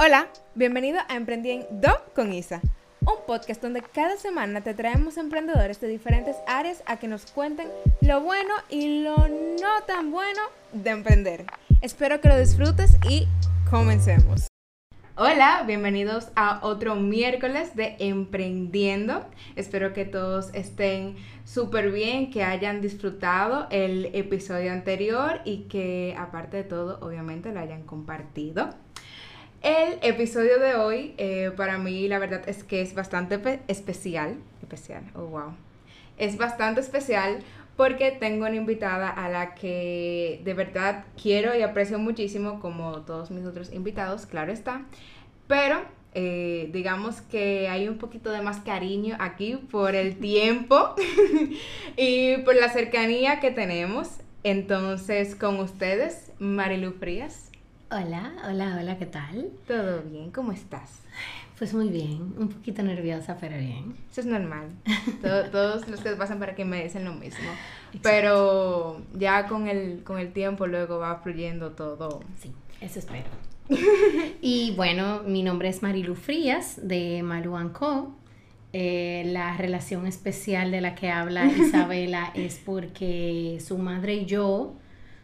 Hola, bienvenido a Emprendiendo con Isa, un podcast donde cada semana te traemos emprendedores de diferentes áreas a que nos cuenten lo bueno y lo no tan bueno de emprender. Espero que lo disfrutes y comencemos. Hola, bienvenidos a otro miércoles de Emprendiendo. Espero que todos estén súper bien, que hayan disfrutado el episodio anterior y que aparte de todo, obviamente, lo hayan compartido. El episodio de hoy, eh, para mí, la verdad es que es bastante especial. Especial, oh wow. Es bastante especial porque tengo una invitada a la que de verdad quiero y aprecio muchísimo, como todos mis otros invitados, claro está. Pero eh, digamos que hay un poquito de más cariño aquí por el tiempo y por la cercanía que tenemos. Entonces, con ustedes, Marilu Frías. Hola, hola, hola, ¿qué tal? Todo bien, ¿cómo estás? Pues muy bien, un poquito nerviosa, pero bien. Eso es normal. todos los que pasan para que me dicen lo mismo. Pero ya con el, con el tiempo luego va fluyendo todo. Sí, eso espero. y bueno, mi nombre es Marilu Frías de Malu Co. Eh, la relación especial de la que habla Isabela es porque su madre y yo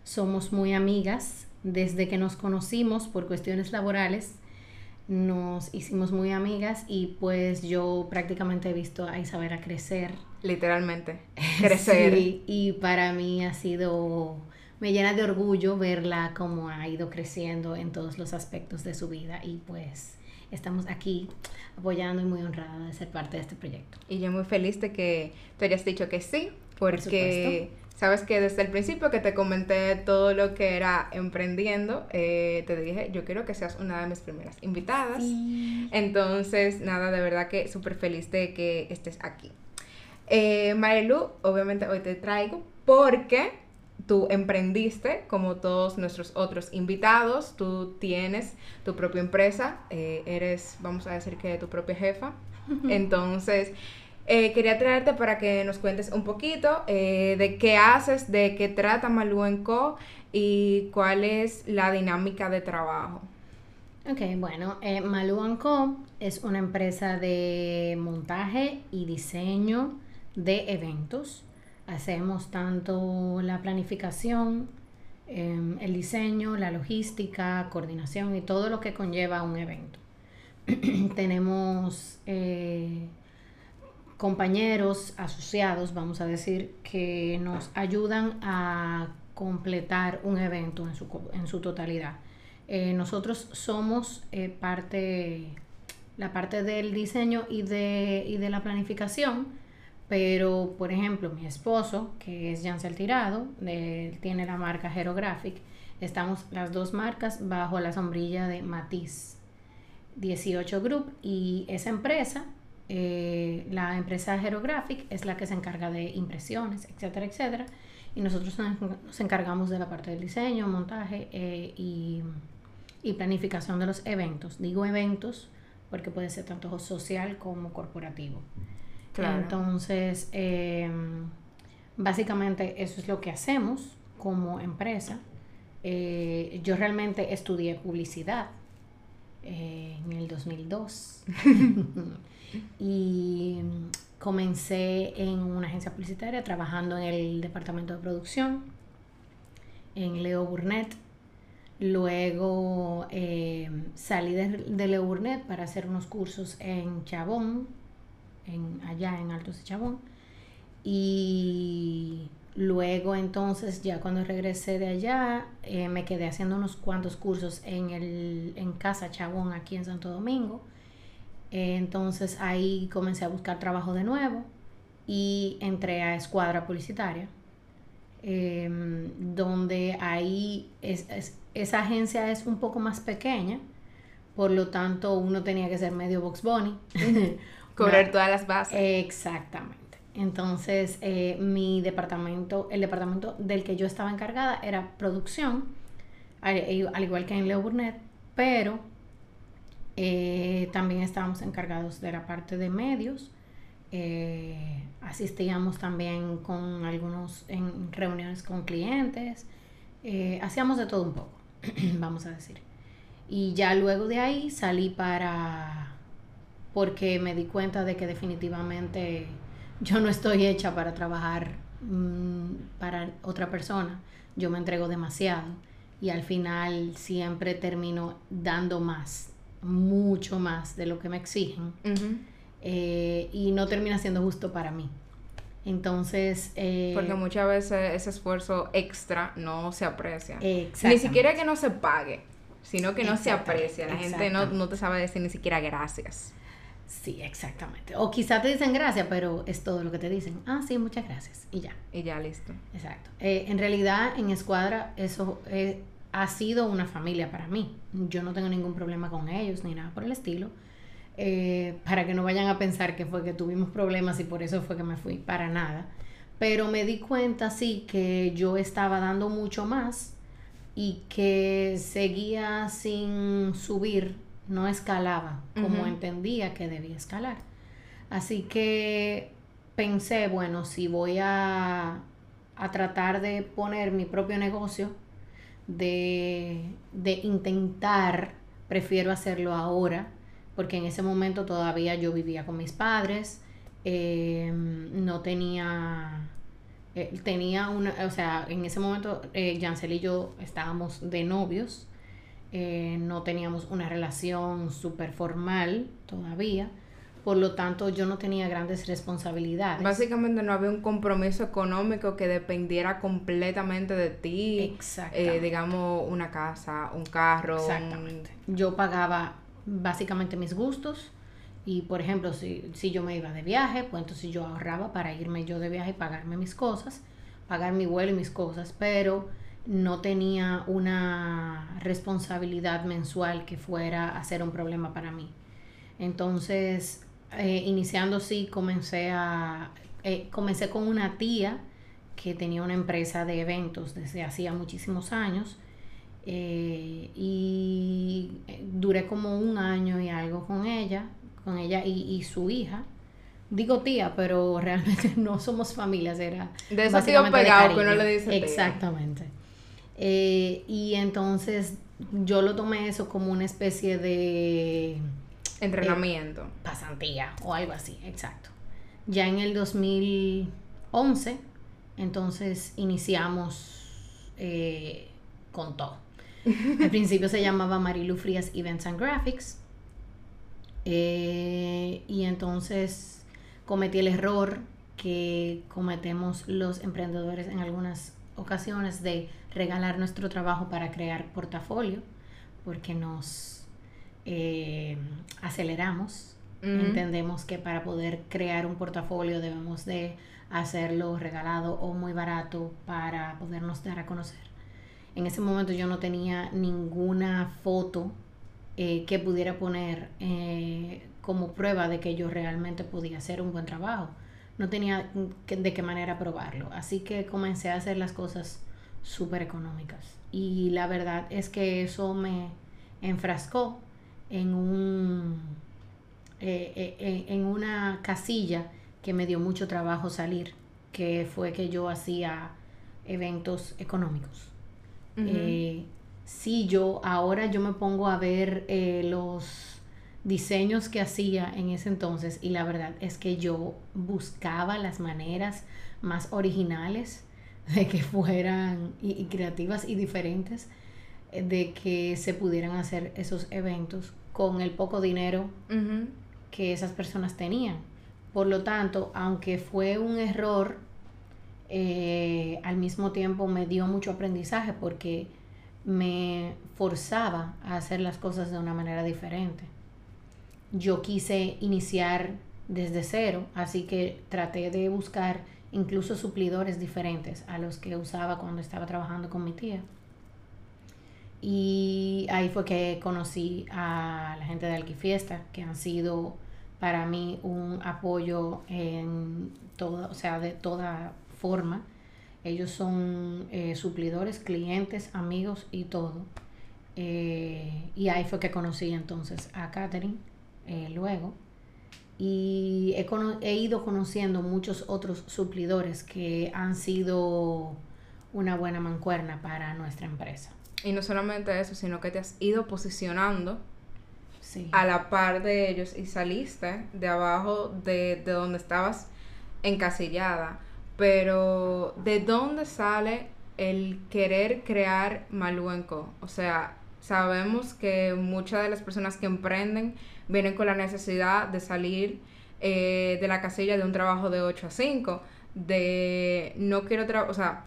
somos muy amigas desde que nos conocimos por cuestiones laborales, nos hicimos muy amigas y pues yo prácticamente he visto a Isabela crecer. Literalmente, crecer. y para mí ha sido, me llena de orgullo verla como ha ido creciendo en todos los aspectos de su vida y pues estamos aquí apoyando y muy honrada de ser parte de este proyecto. Y yo muy feliz de que tú hayas dicho que sí, porque... Sabes que desde el principio que te comenté todo lo que era emprendiendo, eh, te dije, yo quiero que seas una de mis primeras invitadas. Entonces, nada, de verdad que súper feliz de que estés aquí. Eh, Marilu, obviamente hoy te traigo porque tú emprendiste, como todos nuestros otros invitados, tú tienes tu propia empresa, eh, eres, vamos a decir que tu propia jefa. Entonces, eh, quería traerte para que nos cuentes un poquito eh, de qué haces, de qué trata Malú Co y cuál es la dinámica de trabajo. Ok, bueno, eh, Co es una empresa de montaje y diseño de eventos. Hacemos tanto la planificación, em, el diseño, la logística, coordinación y todo lo que conlleva un evento. Tenemos eh, compañeros asociados, vamos a decir, que nos ayudan a completar un evento en su, en su totalidad. Eh, nosotros somos eh, parte, la parte del diseño y de, y de la planificación, pero por ejemplo mi esposo, que es Jansel Tirado, tiene la marca Herographic, estamos las dos marcas bajo la sombrilla de Matiz 18 Group y esa empresa eh, la empresa Herographic es la que se encarga de impresiones, etcétera, etcétera. Y nosotros nos encargamos de la parte del diseño, montaje eh, y, planificación de los eventos. Digo eventos porque puede ser tanto social como corporativo. Entonces, em, básicamente eso es lo que hacemos como empresa. Eh, yo realmente estudié publicidad en el 2002. y comencé en una agencia publicitaria trabajando en el departamento de producción, en Leo Burnett. Luego eh, salí de, Leo Burnett para hacer unos cursos en Chabón, en, allá en Altos de Chabón. Y luego entonces, ya cuando regresé de allá, eh, me quedé haciendo unos cuantos cursos en, el, en Casa Chabón, aquí en Santo Domingo entonces ahí comencé a buscar trabajo de nuevo y entré a Escuadra Publicitaria, em, donde ahí esa agencia es un poco más pequeña, por lo tanto uno tenía que ser medio box bunny. Cobrar todas las bases. Exactamente. Entonces, eh, mi departamento, el departamento del que yo estaba encargada era producción, al, igual que en Leo Burnett, pero eh, también estábamos encargados de la parte de medios. Eh, asistíamos también con algunos en reuniones con clientes. Eh, hacíamos de todo un poco, vamos a decir. Y ya luego de ahí salí para... porque me di cuenta de que definitivamente yo no estoy hecha para trabajar mm, para otra persona. Yo me entrego demasiado y al final siempre termino dando más, mucho más de lo que me exigen. Eh, y no termina siendo justo para mí. Entonces... Eh, Porque muchas veces ese esfuerzo extra no se aprecia. Ni siquiera que no se pague, sino que no se aprecia. La gente no, no te sabe decir ni siquiera gracias. Sí, exactamente. O quizá te dicen gracias, pero es todo lo que te dicen. Ah, sí, muchas gracias. Y ya. Y ya, listo. Exacto. Eh, en realidad, en Escuadra, eso eh, ha sido una familia para mí. Yo no tengo ningún problema con ellos ni nada por el estilo. Eh, para que no vayan a pensar que fue que tuvimos problemas y por eso fue que me fui, para nada. Pero me di cuenta, sí, que yo estaba dando mucho más y que seguía sin subir, no escalaba como entendía que debía escalar. Así que pensé, bueno, si voy a, a tratar de poner mi propio negocio, de, de intentar, prefiero hacerlo ahora porque en ese momento todavía yo vivía con mis padres, em, no tenía, eh, tenía una, o sea, en ese momento eh, y yo estábamos de novios, eh, no teníamos una relación súper formal todavía, por lo tanto yo no tenía grandes responsabilidades. Básicamente no había un compromiso económico que dependiera completamente de ti. Exacto. Eh, digamos, una casa, un carro. Exactamente. Yo pagaba básicamente mis gustos. Y por ejemplo, si, si yo me iba de viaje, pues entonces yo ahorraba para irme yo de viaje y pagarme mis cosas, pagar mi vuelo y mis cosas, pero no tenía una responsabilidad mensual que fuera a ser un problema para mí. Entonces, eh, iniciando sí, comencé a eh, comencé con una tía que tenía una empresa de eventos desde hacía muchísimos años eh, y duré como un año y algo con ella, con ella y, su hija. Digo tía, pero realmente no somos familias, era... De eso sido pegado que no le dice Exactamente. Eh, y entonces yo lo tomé eso como una especie de... Entrenamiento. pasantía o algo así, exacto. Ya en el 2011, entonces iniciamos con todo. Al principio se llamaba Marilu Frías Events and Graphics. Eh, y entonces cometí el error que cometemos los emprendedores en algunas ocasiones de regalar nuestro trabajo para crear portafolio, porque nos eh, aceleramos. Entendemos que para poder crear un portafolio debemos de hacerlo regalado o muy barato para podernos dar a conocer. En ese momento yo no tenía ninguna foto eh, que pudiera poner eh, como prueba de que yo realmente podía hacer un buen trabajo. No tenía de qué manera probarlo. Así que comencé a hacer las cosas súper económicas. Y la verdad es que eso me enfrascó en un eh, en una casilla que me dio mucho trabajo salir, que fue que yo hacía eventos económicos. Eh, si yo ahora yo me pongo a ver eh, los diseños que hacía en ese entonces y la verdad es que yo buscaba las maneras más originales de que fueran y, creativas y diferentes eh, de que se pudieran hacer esos eventos con el poco dinero que esas personas tenían. Por lo tanto, aunque fue un error eh, al mismo tiempo me dio mucho aprendizaje porque me forzaba a hacer las cosas de una manera diferente. Yo quise iniciar desde cero, así que traté de buscar incluso suplidores diferentes a los que usaba cuando estaba trabajando con mi tía. Y ahí fue que conocí a la gente de Alquifiesta, que han sido para mí un apoyo en todo, o sea, de toda forma. Ellos son eh, suplidores, clientes, amigos y todo. Eh, y ahí fue que conocí entonces a Catherine eh, luego. Y he, he, ido conociendo muchos otros suplidores que han sido una buena mancuerna para nuestra empresa. Y no solamente eso, sino que te has ido posicionando Sí. a la par de ellos y saliste de abajo de, de donde estabas encasillada. Pero, ¿de dónde sale el querer crear Maluenco? O sea, sabemos que muchas de las personas que emprenden vienen con la necesidad de salir eh, de la casilla de un trabajo de 8 a 5, de no quiero trabajar, o sea,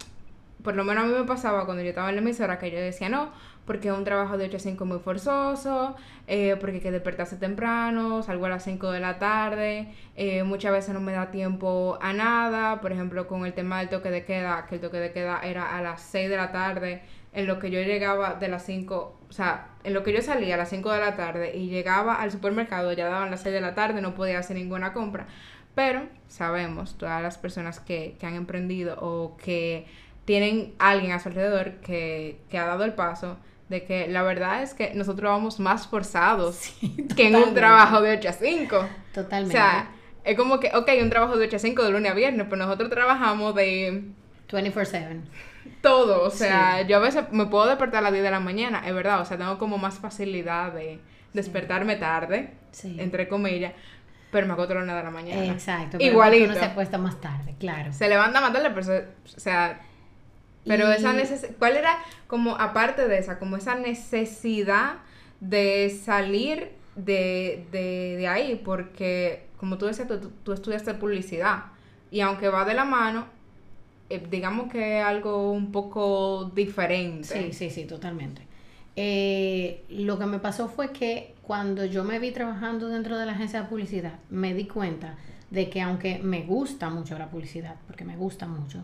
por lo menos a mí me pasaba cuando yo estaba en la emisora que yo decía, no, porque es un trabajo de 8 a 5 muy forzoso, eh, porque hay que despertarse temprano, salgo a las 5 de la tarde, eh, muchas veces no me da tiempo a nada, por ejemplo, con el tema del toque de queda, que el toque de queda era a las 6 de la tarde, en lo que yo llegaba de las 5, o sea, en lo que yo salía a las 5 de la tarde y llegaba al supermercado, ya daban las 6 de la tarde, no podía hacer ninguna compra. Pero sabemos, todas las personas que, que han emprendido o que tienen alguien a su alrededor que, que ha dado el paso, de que la verdad es que nosotros vamos más forzados Sí, que en un trabajo de 8 a 5. O Totalmente. sea, es como que, ok, un trabajo de 8 a 5 de lunes a viernes, pero nosotros trabajamos de 24/7. todo. O sea, yo a veces me puedo despertar a las 10 de la mañana, es verdad. O sea, tengo como más facilidad de despertarme tarde, Sí. entre comillas, pero me acuesto a las 9 de la mañana. Exacto. Igualito. Uno se acuesta más tarde, claro. Se levanta más tarde, pero, se- o sea, pero Y- esa necesidad, ¿cuál era como, aparte de esa, como esa necesidad de salir de, de, de ahí? Porque, como tú decías, tú, tú estudiaste publicidad y aunque va de la mano, eh, digamos que es algo un poco diferente. Sí, sí, sí, totalmente. Eh, lo que me pasó fue que cuando yo me vi trabajando dentro de la agencia de publicidad, me di cuenta de que aunque me gusta mucho la publicidad, porque me gusta mucho,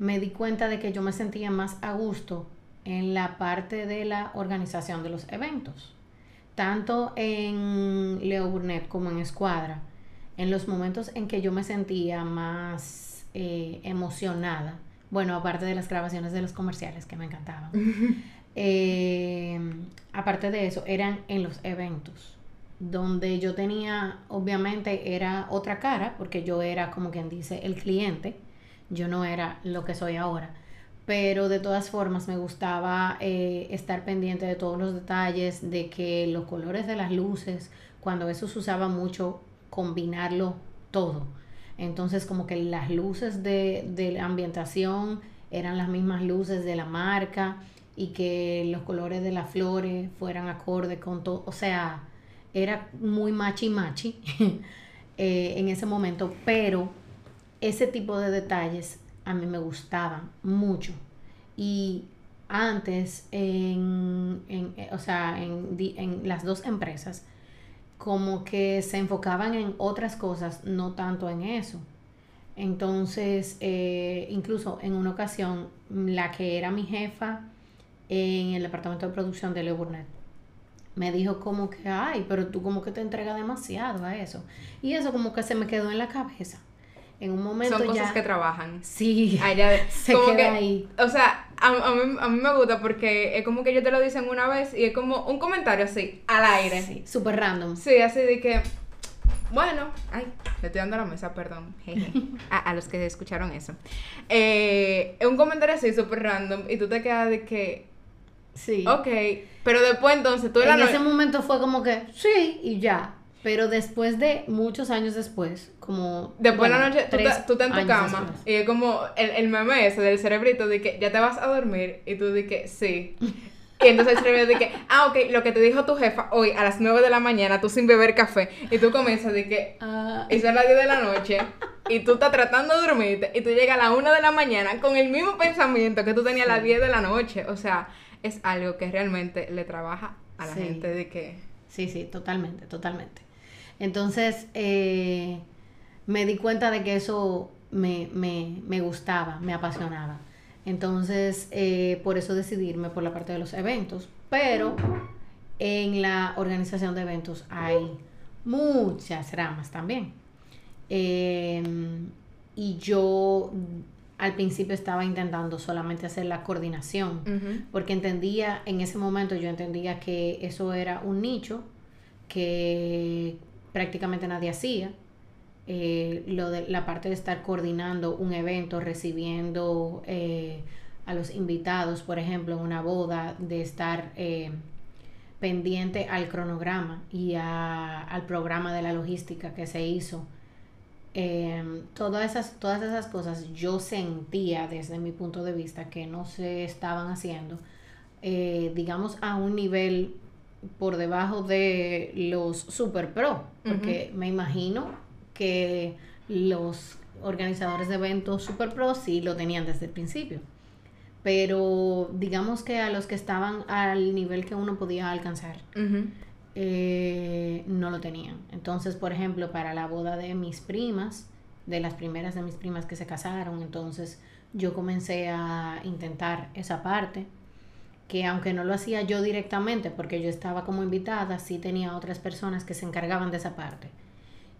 me di cuenta de que yo me sentía más a gusto en la parte de la organización de los eventos. Tanto en Leo Burnett como en Escuadra, en los momentos en que yo me sentía más eh, emocionada, bueno, aparte de las grabaciones de los comerciales que me encantaban, eh, aparte de eso, eran en los eventos, donde yo tenía, obviamente, era otra cara, porque yo era, como quien dice, el cliente, yo no era lo que soy ahora, pero de todas formas me gustaba eh, estar pendiente de todos los detalles, de que los colores de las luces, cuando eso se usaba mucho, combinarlo todo. Entonces como que las luces de, de la ambientación eran las mismas luces de la marca y que los colores de las flores fueran acorde con todo. O sea, era muy machi machi eh, en ese momento, pero ese tipo de detalles a mí me gustaban mucho. Y antes, en, en, eh, o sea, en, en las dos empresas, como que se enfocaban en otras cosas, no tanto en eso. Entonces, eh, incluso en una ocasión, la que era mi jefa en el departamento de producción de Leo Burnett, me dijo como que, ay, pero tú como que te entregas demasiado a eso. Y eso como que se me quedó en la cabeza. En un momento Son cosas ya... que trabajan. Sí, Allá, se queda que- ahí. O sea, a, a mí, a mí me gusta porque es como que ellos te lo dicen una vez y es como un comentario así, al aire. Sí, Sí, súper random. así de que, bueno, ay, le estoy dando a la mesa, perdón, jeje, a, a los que escucharon eso. Eh, es un comentario así, súper random, y tú te quedas de que, Sí. ok, pero después entonces tú en la ese momento fue como que, sí, y ya. Pero después de muchos años después, como... Después bueno, la noche, tú, ta- tú estás en tu cama después. y es como el, el meme ese del cerebrito de que ya te vas a dormir y tú di que sí. Y entonces el cerebro de que, ah, ok, lo que te dijo tu jefa hoy a las 9 de la mañana, tú sin beber café, y tú comienzas de que, Ah, y son las 10 de la noche, y tú estás tratando de dormirte, y tú llegas a las 1 de la mañana con el mismo pensamiento que tú tenías a las 10 de la noche. O sea, es algo que realmente le trabaja a la Sí. gente de que... Sí, sí, totalmente, totalmente. Entonces, eh, me di cuenta de que eso me, me, me gustaba, me apasionaba. Entonces, eh, por eso decidirme por la parte de los eventos. Pero en la organización de eventos hay muchas ramas también. Eh, y yo al principio estaba intentando solamente hacer la coordinación porque entendía, en ese momento yo entendía que eso era un nicho que prácticamente nadie hacía. Eh, lo de la parte de estar coordinando un evento, recibiendo eh, a los invitados, por ejemplo, en una boda, de estar eh, pendiente al cronograma y al programa de la logística que se hizo. Todas, esas, todas esas cosas yo sentía desde mi punto de vista que no se estaban haciendo, digamos, a un nivel por debajo de los super pro, porque me imagino que los organizadores de eventos super pro sí lo tenían desde el principio. Pero digamos que a los que estaban al nivel que uno podía alcanzar, eh, no lo tenían. Entonces, por ejemplo, para la boda de mis primas, de las primeras de mis primas que se casaron, entonces yo comencé a intentar esa parte que aunque no lo hacía yo directamente, porque yo estaba como invitada, sí tenía otras personas que se encargaban de esa parte.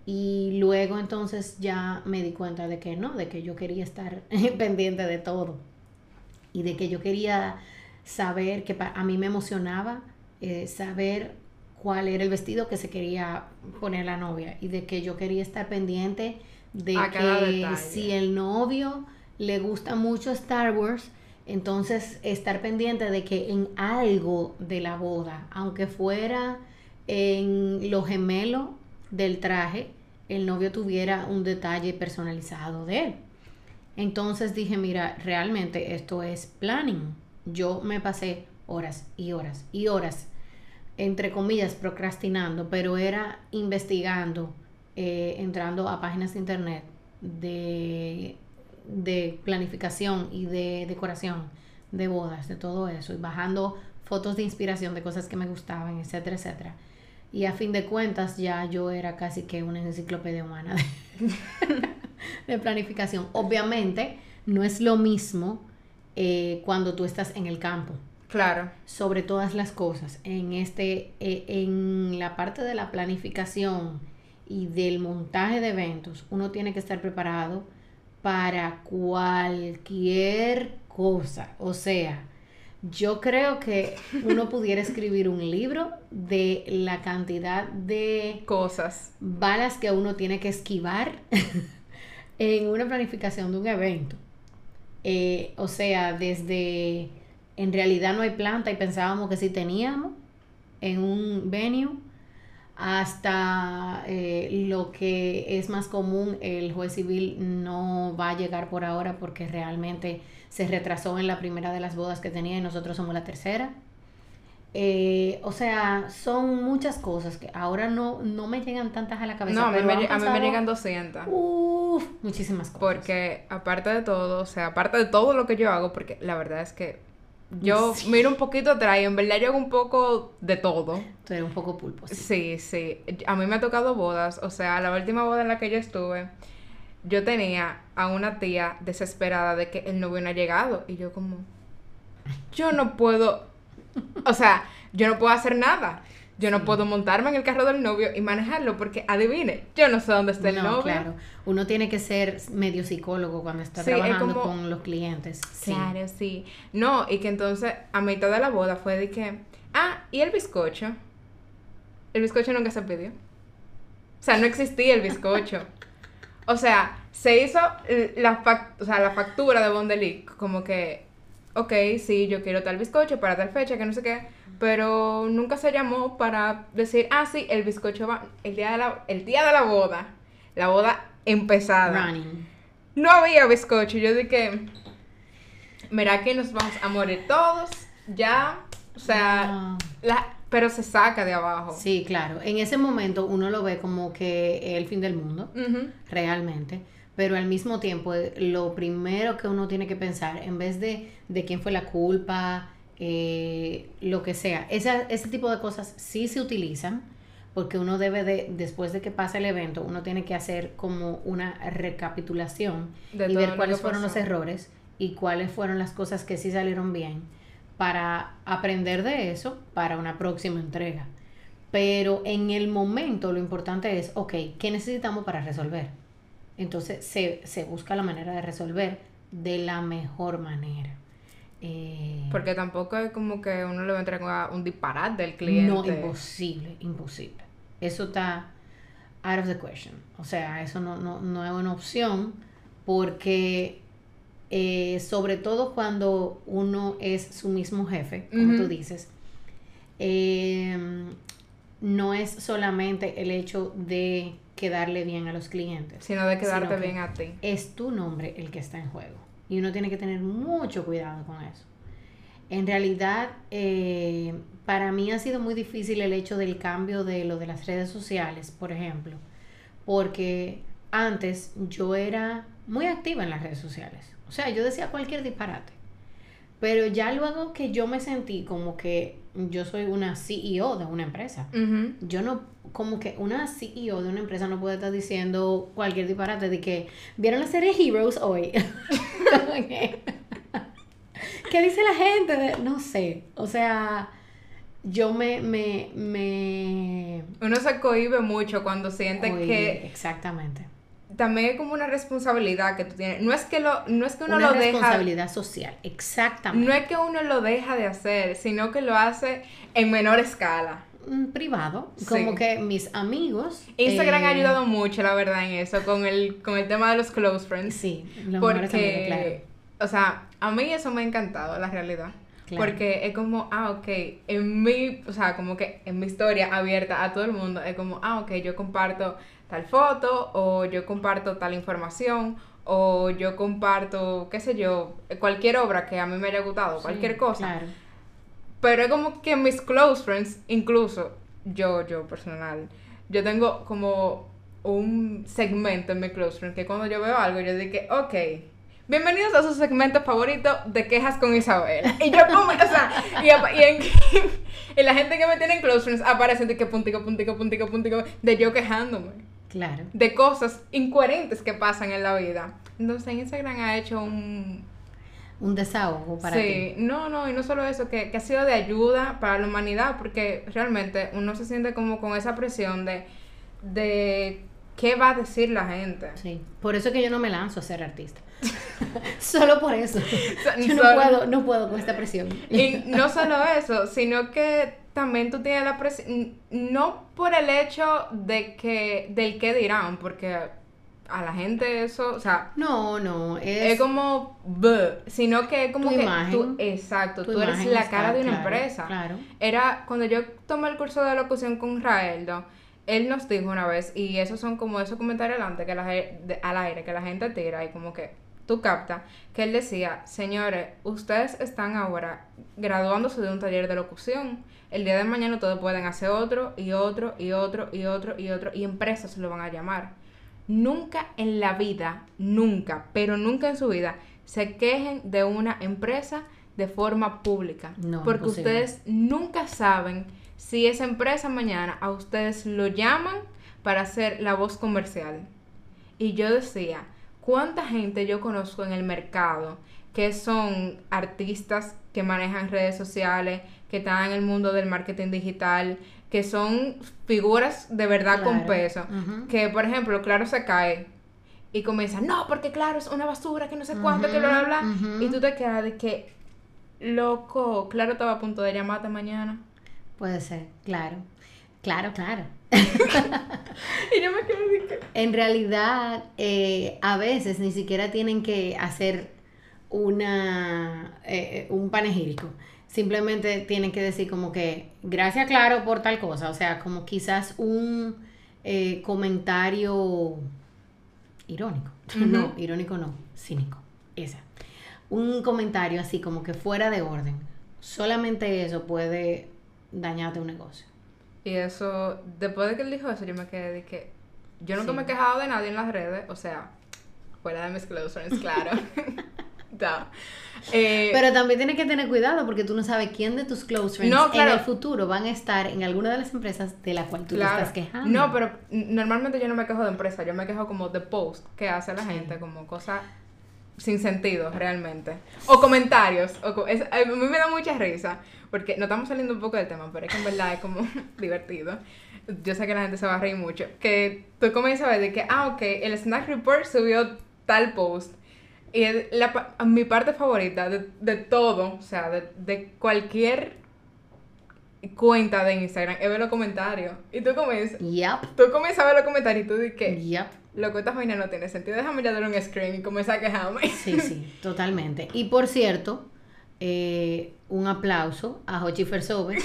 Y luego entonces ya me di cuenta de que no, de que yo quería estar pendiente de todo. Y de que yo quería saber, que a mí me emocionaba eh, saber cuál era el vestido que se quería poner la novia. Y de que yo quería estar pendiente de que si el novio le gusta mucho Star Wars, entonces, estar pendiente de que en algo de la boda, aunque fuera en lo gemelo del traje, el novio tuviera un detalle personalizado de él. Entonces dije, mira, realmente esto es planning. Yo me pasé horas y horas y horas, entre comillas, procrastinando, pero era investigando, eh, entrando a páginas de internet de de planificación y de decoración de bodas, de todo eso, y bajando fotos de inspiración de cosas que me gustaban, etcétera, etcétera. Y a fin de cuentas ya yo era casi que una enciclopedia humana de, planificación. Obviamente no es lo mismo eh, cuando tú estás en el campo. Claro. Sobre todas las cosas. En este, eh, en la parte de la planificación y del montaje de eventos, uno tiene que estar preparado para cualquier cosa. O sea, yo creo que uno pudiera escribir un libro de la cantidad de cosas, balas que uno tiene que esquivar en una planificación de un evento. Eh, o sea, desde en realidad no hay planta y pensábamos que sí teníamos en un venue hasta eh, lo que es más común, el juez civil no va a llegar por ahora porque realmente se retrasó en la primera de las bodas que tenía y nosotros somos la tercera. Eh, o sea, son muchas cosas que ahora no, no me llegan tantas a la cabeza. No, a mí, me, a mí me llegan 200. Uf, muchísimas cosas. Porque aparte de todo, o sea, aparte de todo lo que yo hago, porque la verdad es que yo miro un poquito atrás y en verdad yo hago un poco de todo. Tú eres un poco pulpo. Sí. sí, A mí me ha tocado bodas. O sea, la última boda en la que yo estuve, yo tenía a una tía desesperada de que el novio no ha llegado. Y yo como, yo no puedo, o sea, yo no puedo hacer nada. Yo no puedo montarme en el carro del novio y manejarlo porque adivine, yo no sé dónde está el novio. Claro, uno tiene que ser medio psicólogo cuando está trabajando con los clientes. Claro, sí. No, y que entonces a mitad de la boda fue de que, ah, ¿y el bizcocho? El bizcocho nunca se pidió. O sea, no existía el bizcocho. o sea, se hizo la, o sea, la factura de Bondelic, como que, ok, sí, yo quiero tal bizcocho para tal fecha, que no sé qué pero nunca se llamó para decir, ah, sí, el bizcocho va, el día de la, el día de la boda, la boda empezada. No había bizcocho, yo dije, mira que nos vamos a morir todos, ya, o sea, la, pero se saca de abajo. Sí, claro, en ese momento uno lo ve como que el fin del mundo, realmente. Pero al mismo tiempo lo primero que uno tiene que pensar, en vez de, de quién fue la culpa, eh, lo que sea. Esa, ese tipo de cosas sí se utilizan porque uno debe de, después de que pase el evento, uno tiene que hacer como una recapitulación y ver cuáles fueron los errores y cuáles fueron las cosas que sí salieron bien para aprender de eso para una próxima entrega. Pero en el momento lo importante es, ok, ¿qué necesitamos para resolver? Entonces se, se busca la manera de resolver de la mejor manera. Eh, Porque tampoco es como que uno le va a entregar un disparate del cliente. No, imposible, imposible. Eso está out of the question. O sea, eso no, no, no es una opción porque eh, sobre todo cuando uno es su mismo jefe, como tú dices, em, no es solamente el hecho de quedarle bien a los clientes, sino de quedarte bien a ti. Es tu nombre el que está en juego y uno tiene que tener mucho cuidado con eso. En realidad, eh, para mí ha sido muy difícil el hecho del cambio de lo de las redes sociales, por ejemplo, porque antes yo era muy activa en las redes sociales. O sea, yo decía cualquier disparate. Pero ya luego que yo me sentí como que yo soy una CEO de una empresa, yo no, como que una CEO de una empresa no puede estar diciendo cualquier disparate de que vieron la serie Heroes hoy. ¿Qué dice la gente? no sé, o sea, yo me, me, me... Uno se cohibe mucho cuando siente que... Exactamente también es como una responsabilidad que tú tienes. No es que, lo, no es que uno lo deja... Una responsabilidad social, exactamente. No es que uno lo deja de hacer, sino que lo hace en menor escala. Mm, privado, como que mis amigos... Instagram ha eh, ayudado mucho, la verdad, en eso, con el, con el tema de los close friends. Sí, los porque, claro. O sea, a mí eso me ha encantado, la realidad. Porque es como, ah, ok, en mi, o sea, como que en mi historia abierta a todo el mundo, es como, ah, ok, yo comparto tal foto o yo comparto tal información o yo comparto, qué sé yo, cualquier obra que a mí me haya gustado, cualquier cosa. Pero es como que mis close friends, incluso yo, yo personal, yo tengo como un segmento en mi close friends que cuando yo veo algo yo digo, ok, bienvenidos a su segmento favorito de quejas con Isabel. Y yo como, o sea, y, en, y, la gente que me tiene en close friends aparece de que puntico, puntico, puntico, puntico, de yo quejándome. Claro. De cosas incoherentes que pasan en la vida. Entonces Instagram ha hecho un... Un desahogo para sí, no, no, y no solo eso, que, que, ha sido de ayuda para la humanidad, porque realmente uno se siente como con esa presión de, de qué va a decir la gente. Sí, por eso que yo no me lanzo a ser artista. solo por eso. yo no puedo, no puedo con esta presión. y no solo eso, sino que también tú tienes la presión, no por el hecho de que, del que dirán, porque a la gente eso, o sea, no, no, es, como, sino que es como que tú, exacto, tú eres la cara de una empresa. Claro. Era cuando yo tomé el curso de locución con Raeldo, él nos dijo una vez, y esos son como esos comentarios adelante que la, al aire que la gente tira y como que tú capta, que él decía, señores, ustedes están ahora graduándose de un taller de locución el día de mañana ustedes pueden hacer otro y otro y otro y otro y otro y empresas lo van a llamar. Nunca en la vida, nunca, pero nunca en su vida, se quejen de una empresa de forma pública. No, porque ustedes nunca saben si esa empresa mañana a ustedes lo llaman para hacer la voz comercial. Y yo decía, ¿cuánta gente yo conozco en el mercado que son artistas que manejan redes sociales, que están en el mundo del marketing digital, que son figuras de verdad con peso. Que, por ejemplo, Claro se cae y comienza, no, porque Claro es una basura, que no sé cuánto, que bla, bla, bla. Y tú te quedas de que, loco, Claro estaba a punto de llamarte mañana. Puede ser, claro. Claro, claro. y yo me quedo de que... En realidad, eh, a veces ni siquiera tienen que hacer una, eh, un panegírico simplemente tienen que decir como que gracias claro por tal cosa, o sea, como quizás un eh, comentario irónico, no, irónico no, cínico, esa, un comentario así como que fuera de orden, solamente eso puede dañarte un negocio. Y eso, después de que él dijo eso, yo me quedé de que yo nunca me he quejado de nadie en las redes, o sea, fuera de mis close friends, claro. Eh, pero también tienes que tener cuidado porque tú no sabes quién de tus close friends en el futuro van a estar en alguna de las empresas de la cual tú te estás quejando. No, pero normalmente yo no me quejo de empresa, yo me quejo como de post que hace la gente, como cosas sin sentido realmente. O comentarios. O a mí me da mucha risa porque no estamos saliendo un poco del tema, pero es que en verdad es como divertido. Yo sé que la gente se va a reír mucho. Que tú comienzas a ver de que, ah, ok, el Snack Report subió tal post y la, mi parte favorita de, todo, o sea, de, cualquier cuenta de Instagram es ver los comentarios. Y tú comienzas, Yep. tú comienzas a ver los comentarios y tú dices que Yep. lo que esta vaina no tiene sentido. Déjame ya darle un screen y comenzar a quejarme. Sí, sí, totalmente. Y por cierto, eh, un aplauso a Hochi Fersove,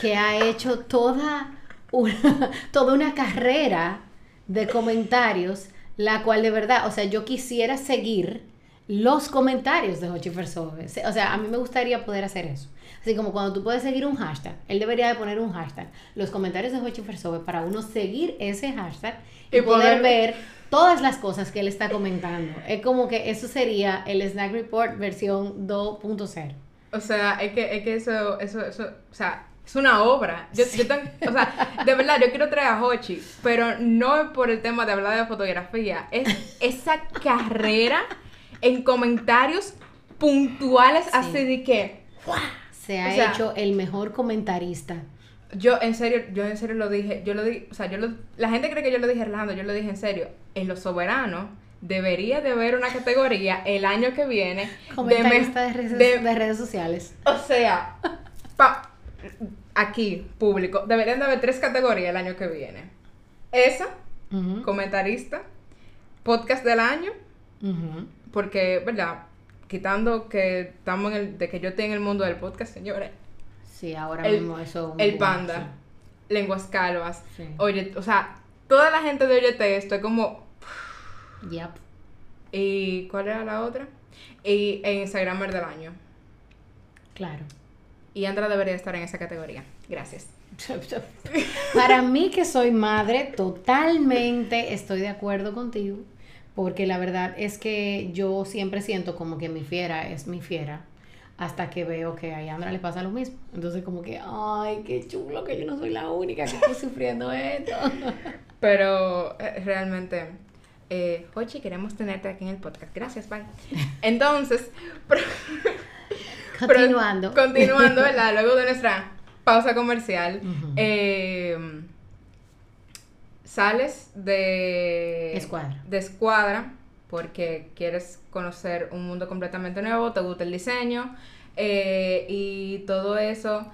que ha hecho toda una, toda una carrera de comentarios, la cual de verdad, o sea, yo quisiera seguir los comentarios de Hochi Fersove. O sea, a mí me gustaría poder hacer eso. Así como cuando tú puedes seguir un hashtag, él debería de poner un hashtag, los comentarios de Hochi Fersove, para uno seguir ese hashtag y, Y poder poder- ver todas las cosas que él está comentando. Es como que eso sería el Snack Report versión 2.0. O sea, es que, es que eso, eso, eso, o sea, es una obra. Yo, yo tan- o sea, de verdad, yo quiero traer a Hochi, pero no por el tema de hablar de fotografía, es esa carrera en comentarios puntuales Sí. así de que, Se ha O sea- hecho el mejor comentarista. yo en serio, yo en serio lo dije, yo lo dije, o sea, yo lo, la gente cree que yo lo dije relajando, yo lo dije en serio, en Los Soberanos debería de haber una categoría el año que viene Comentarista de, redes, de- de redes sociales. O sea, pa- aquí, público, deberían de haber tres categorías el año que viene. Esa, comentarista, podcast del año. Porque, ¿verdad? Quitando que estamos en el, de que yo estoy en el mundo del podcast, señores. Sí, ahora El- mismo eso. un El boom, panda, lenguas calvas, Sí. oye, o sea, toda la gente de Oyete esto es como. Yep. ¿y cuál era la otra? Y en Instagramer del año. Claro. Y Andra debería estar en esa categoría. Gracias. Para mí que soy madre, totalmente estoy de acuerdo contigo, porque la verdad es que yo siempre siento como que mi fiera es mi fiera, hasta que veo que a Yandra le pasa lo mismo. Entonces como que, ay, qué chulo que yo no soy la única que estoy sufriendo esto. Pero eh, realmente, eh, Hochi, queremos tenerte aquí en el podcast. Gracias, bye. Entonces, Continuando. continuando, ¿verdad? Luego de nuestra pausa comercial, eh, sales de Escuadra. de escuadra porque quieres conocer un mundo completamente nuevo, te gusta el diseño eh, y todo eso.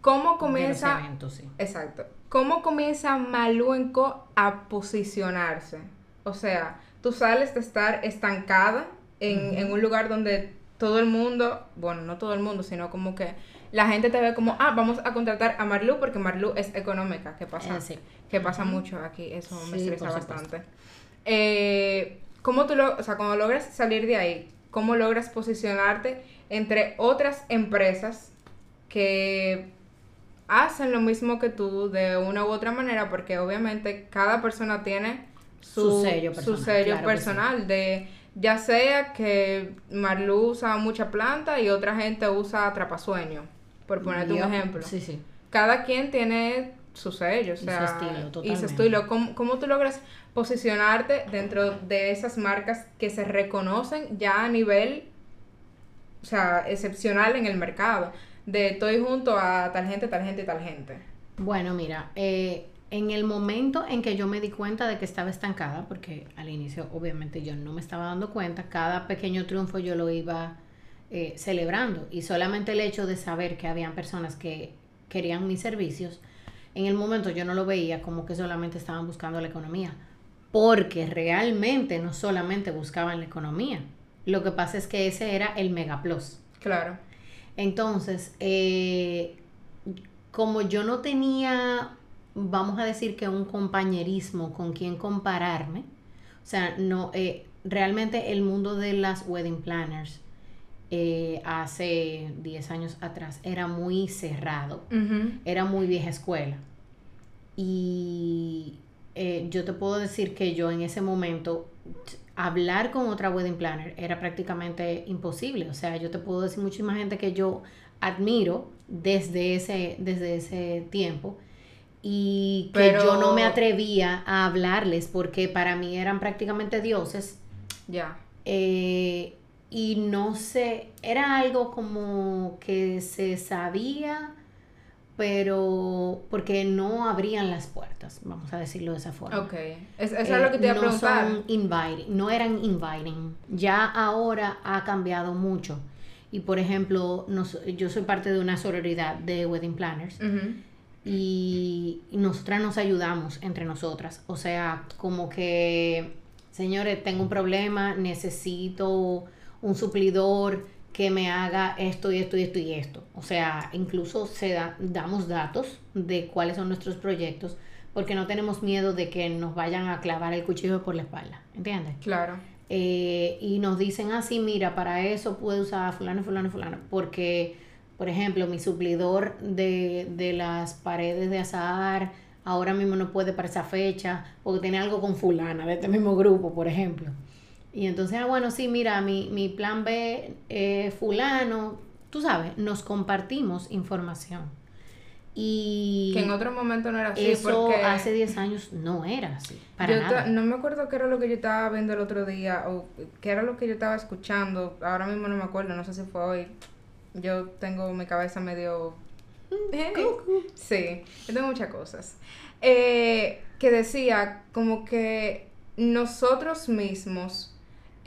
¿Cómo De los comienza? eventos, sí. Exacto. ¿Cómo comienza Maluenco a posicionarse? O sea, tú sales de estar estancada en, en un lugar donde todo el mundo, bueno, no todo el mundo, sino como que la gente te ve como, ah, vamos a contratar a Marlu porque Marlu es económica, que pasa, Eh, sí. que pasa mucho aquí, eso me estresa bastante. Eh, ¿Cómo tú lo, o sea, cuando logras salir de ahí, cómo logras posicionarte entre otras empresas que hacen lo mismo que tú de una u otra manera, porque obviamente cada persona tiene su, Su sello su personal, sello claro de ya sea que Marlu usa mucha planta y otra gente usa atrapasueño, por ponerte Yo- un ejemplo. Sí, sí. Cada quien tiene su sello, o Y su sea, estilo, y su estilo. ¿Cómo, cómo tú logras posicionarte dentro de esas marcas que se reconocen ya a nivel, o sea, excepcional en el mercado? De estoy junto a tal gente, tal gente tal gente. Bueno, mira, eh, en el momento en que yo me di cuenta de que estaba estancada, porque al inicio obviamente yo no me estaba dando cuenta, cada pequeño triunfo yo lo iba eh, celebrando y solamente el hecho de saber que habían personas que querían mis servicios, en el momento yo no lo veía como que solamente estaban buscando la economía, porque realmente no solamente buscaban la economía, lo que pasa es que ese era el mega plus. Claro. Entonces, eh, como yo no tenía, vamos a decir que un compañerismo con quien compararme, o sea, no, eh, realmente el mundo de las wedding planners eh, hace 10 años atrás era muy cerrado, era muy vieja escuela. Y eh, yo te puedo decir que yo en ese momento hablar con otra wedding planner era prácticamente imposible. O sea, yo te puedo decir muchísima gente que yo admiro desde ese, desde ese tiempo y que Pero- yo no me atrevía a hablarles porque para mí eran prácticamente dioses. Ya. Eh, y no sé, era algo como que se sabía, pero porque no abrían las puertas, vamos a decirlo de esa forma. Ok. Es- eso es Eh, lo que te iba a no preguntar. son inviting, no eran inviting. Ya ahora ha cambiado mucho. Y por ejemplo, nos, yo soy parte de una sororidad de wedding planners y nosotras nos ayudamos entre nosotras. O sea, como que, señores, tengo un problema, necesito un suplidor que me haga esto y esto y esto y esto. O sea, incluso se da- damos datos de cuáles son nuestros proyectos porque no tenemos miedo de que nos vayan a clavar el cuchillo por la espalda. ¿Entiendes? Claro. Eh, y nos dicen así, mira, para eso puedo usar fulano, fulano, fulano, porque, por ejemplo, mi suplidor de, de las paredes de azahar ahora mismo no puede para esa fecha, porque tiene algo con fulana de este mismo grupo, por ejemplo. Y entonces, ah, bueno, sí, mira, mi, mi plan B, eh, fulano, tú sabes, nos compartimos información. Y Que en otro momento no era así. eso porque hace 10 años no era así, para yo nada. no me acuerdo qué era lo que yo estaba viendo el otro día o qué era lo que yo estaba escuchando. Ahora mismo no me acuerdo, no sé si fue hoy. Yo tengo mi cabeza medio... sí, yo tengo muchas cosas. Eh, que decía como que nosotros mismos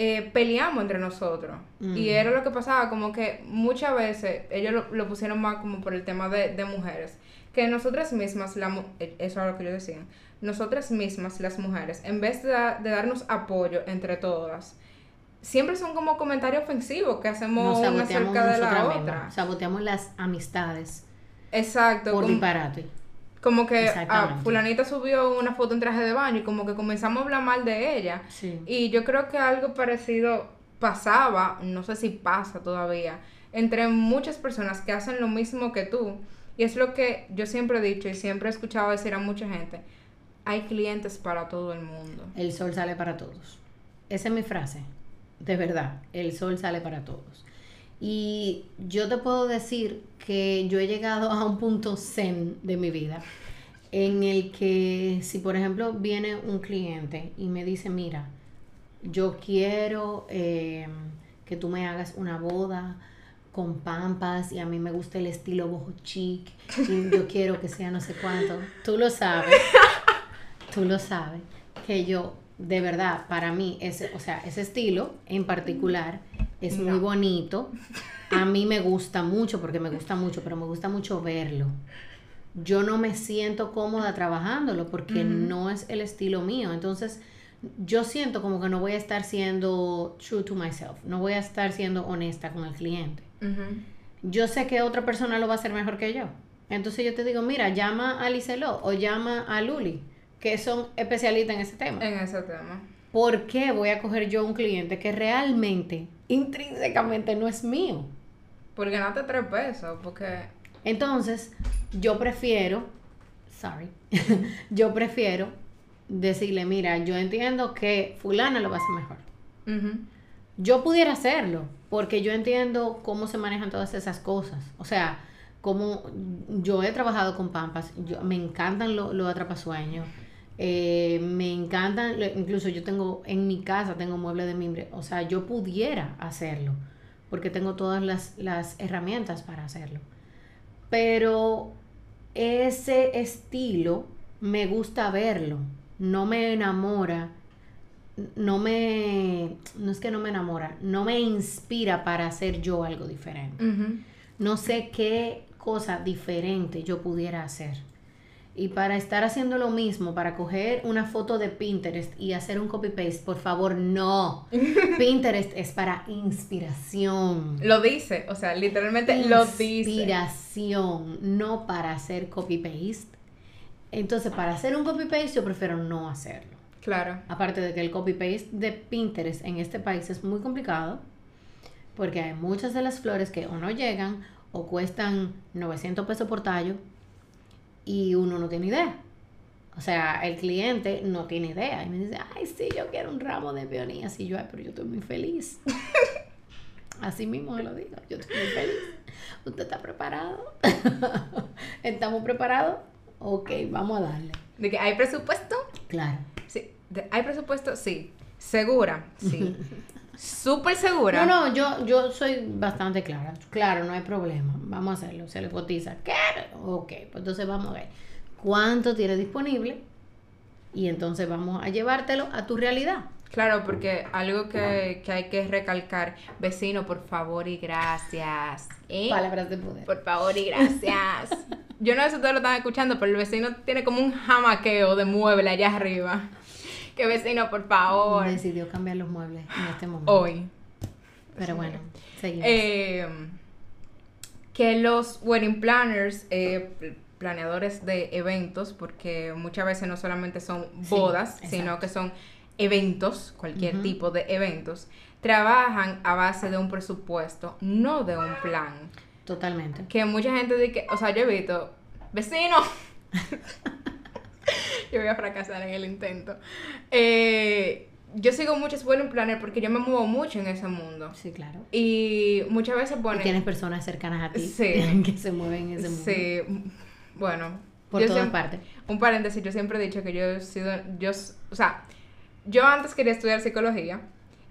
eh, peleamos entre nosotros. Mm. Y era lo que pasaba, como que muchas veces ellos lo, lo pusieron más como por el tema de, de mujeres. Que nosotras mismas, la, eh, eso era lo que yo decía, nosotras mismas, las mujeres, en vez de, da- de darnos apoyo entre todas, siempre son como comentarios ofensivos que hacemos Nos una acerca de la otra. mismas. Saboteamos las amistades Exacto. por disparate. Como que ah, fulanita subió una foto en traje de baño y como que comenzamos a hablar mal de ella. Sí. Y yo creo que algo parecido pasaba, no sé si pasa todavía, entre muchas personas que hacen lo mismo que tú. Y es lo que yo siempre he dicho y siempre he escuchado decir a mucha gente. Hay clientes para todo el mundo. El sol sale para todos. Esa es mi frase. De verdad, el sol sale para todos. Y yo te puedo decir que yo he llegado a un punto zen de mi vida en el que si por ejemplo viene un cliente y me dice, mira, yo quiero eh, que tú me hagas una boda con pampas y a mí me gusta el estilo boho chic y yo quiero que sea no sé cuánto. Tú lo sabes, tú lo sabes, que yo, de verdad, para mí, ese, o sea, ese estilo en particular es muy bonito. A mí me gusta mucho, porque me gusta mucho, pero me gusta mucho verlo. Yo no me siento cómoda trabajándolo porque no es el estilo mío. Entonces, yo siento como que no voy a estar siendo true to myself, no voy a estar siendo honesta con el cliente. Yo sé que otra persona lo va a hacer mejor que yo. Entonces yo te digo, mira, llama a Liceló o llama a Luli, que son especialistas en ese tema. En ese tema. ¿Por qué voy a coger yo un cliente que realmente, intrínsecamente, no es mío? Porque ganate tres pesos, porque... Entonces, yo prefiero, sorry, yo prefiero decirle, mira, yo entiendo que fulana lo va a hacer mejor. ujú. Yo pudiera hacerlo, porque yo entiendo cómo se manejan todas esas cosas. O sea, como yo he trabajado con Pampas, yo, me encantan los lo atrapasueños. Eh, me encantan, incluso yo tengo en mi casa, tengo muebles de mimbre. O sea, yo pudiera hacerlo, porque tengo todas las, las herramientas para hacerlo. Pero ese estilo me gusta verlo, no me enamora no me, no es que no me enamora, no me inspira para hacer yo algo diferente. No sé qué cosa diferente yo pudiera hacer. Y para estar haciendo lo mismo, para coger una foto de Pinterest y hacer un copy-paste, por favor, no. Pinterest es para inspiración. Lo dice, o sea, literalmente lo dice. Inspiración, no para hacer copy-paste. Entonces, para hacer un copy-paste, yo prefiero no hacerlo. Claro. Aparte de que el copy-paste de Pinterest en este país es muy complicado, porque hay muchas de las flores que o no llegan o cuestan 900 pesos por tallo y uno no tiene idea. O sea, el cliente no tiene idea y me dice, ay, sí, yo quiero un ramo de peonías. Y yo, ay, pero yo estoy muy feliz. Así mismo lo digo, yo estoy muy feliz. ¿Usted está preparado? ¿Estamos preparados? Ok, vamos a darle. De que hay presupuesto, Claro. sí. ¿Hay presupuesto? Sí. ¿Segura? Sí. Súper segura. No, no, yo, yo soy bastante clara. Claro, no hay problema. Vamos a hacerlo. Se le cotiza. ¿Qué? Ok, pues entonces vamos a ver cuánto tienes disponible y entonces vamos a llevártelo a tu realidad. Claro, porque algo que, que hay que recalcar, vecino, por favor y gracias. ¿eh? Palabras de poder. Por favor y gracias. Yo no sé si ustedes lo están escuchando, pero el vecino tiene como un jamaqueo de mueble allá arriba. Que vecino, por favor. Decidió cambiar los muebles en este momento. Hoy. Pero bueno, seguimos. Eh, que los wedding planners, eh, planeadores de eventos, porque muchas veces no solamente son bodas, sino que son eventos, cualquier tipo de eventos, trabajan a base de un presupuesto, no de un plan. Totalmente. Que mucha gente dice, o sea, yo he visto, vecino, yo voy a fracasar en el intento. Eh, yo sigo muchos wedding planners porque yo me muevo mucho en ese mundo. Sí, claro. Y muchas veces Y ponen... tienes personas cercanas a ti Sí. que se mueven en ese mundo. Sí, bueno. Por todas partes. Un paréntesis, yo siempre he dicho que yo he sido, yo, o sea, yo antes quería estudiar psicología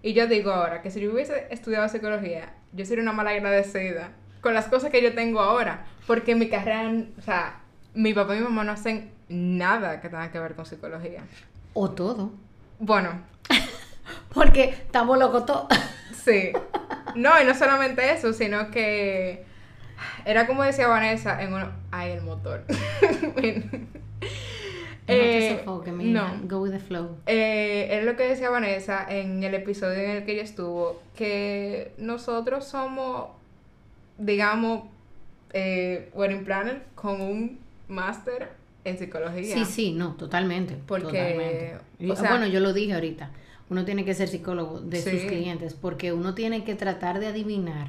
y yo digo ahora que si yo hubiese estudiado psicología, yo sería una mala agradecida con las cosas que yo tengo ahora, porque mi carrera, o sea, mi papá y mi mamá no hacen nada que tenga que ver con psicología. O todo. Bueno, Porque estamos locos todos. Sí. No, y no solamente eso, sino que era como decía Vanessa en uno... Ay, el motor. no te Eh, no. Go with the flow. Eh, es lo que decía Vanessa en el episodio en el que ella estuvo, que nosotros somos, digamos, eh, wedding planner con un máster en psicología. Sí, sí, no, totalmente. Porque, totalmente. O sea- bueno, yo lo dije ahorita. Uno tiene que ser psicólogo de sus clientes porque uno tiene que tratar de adivinar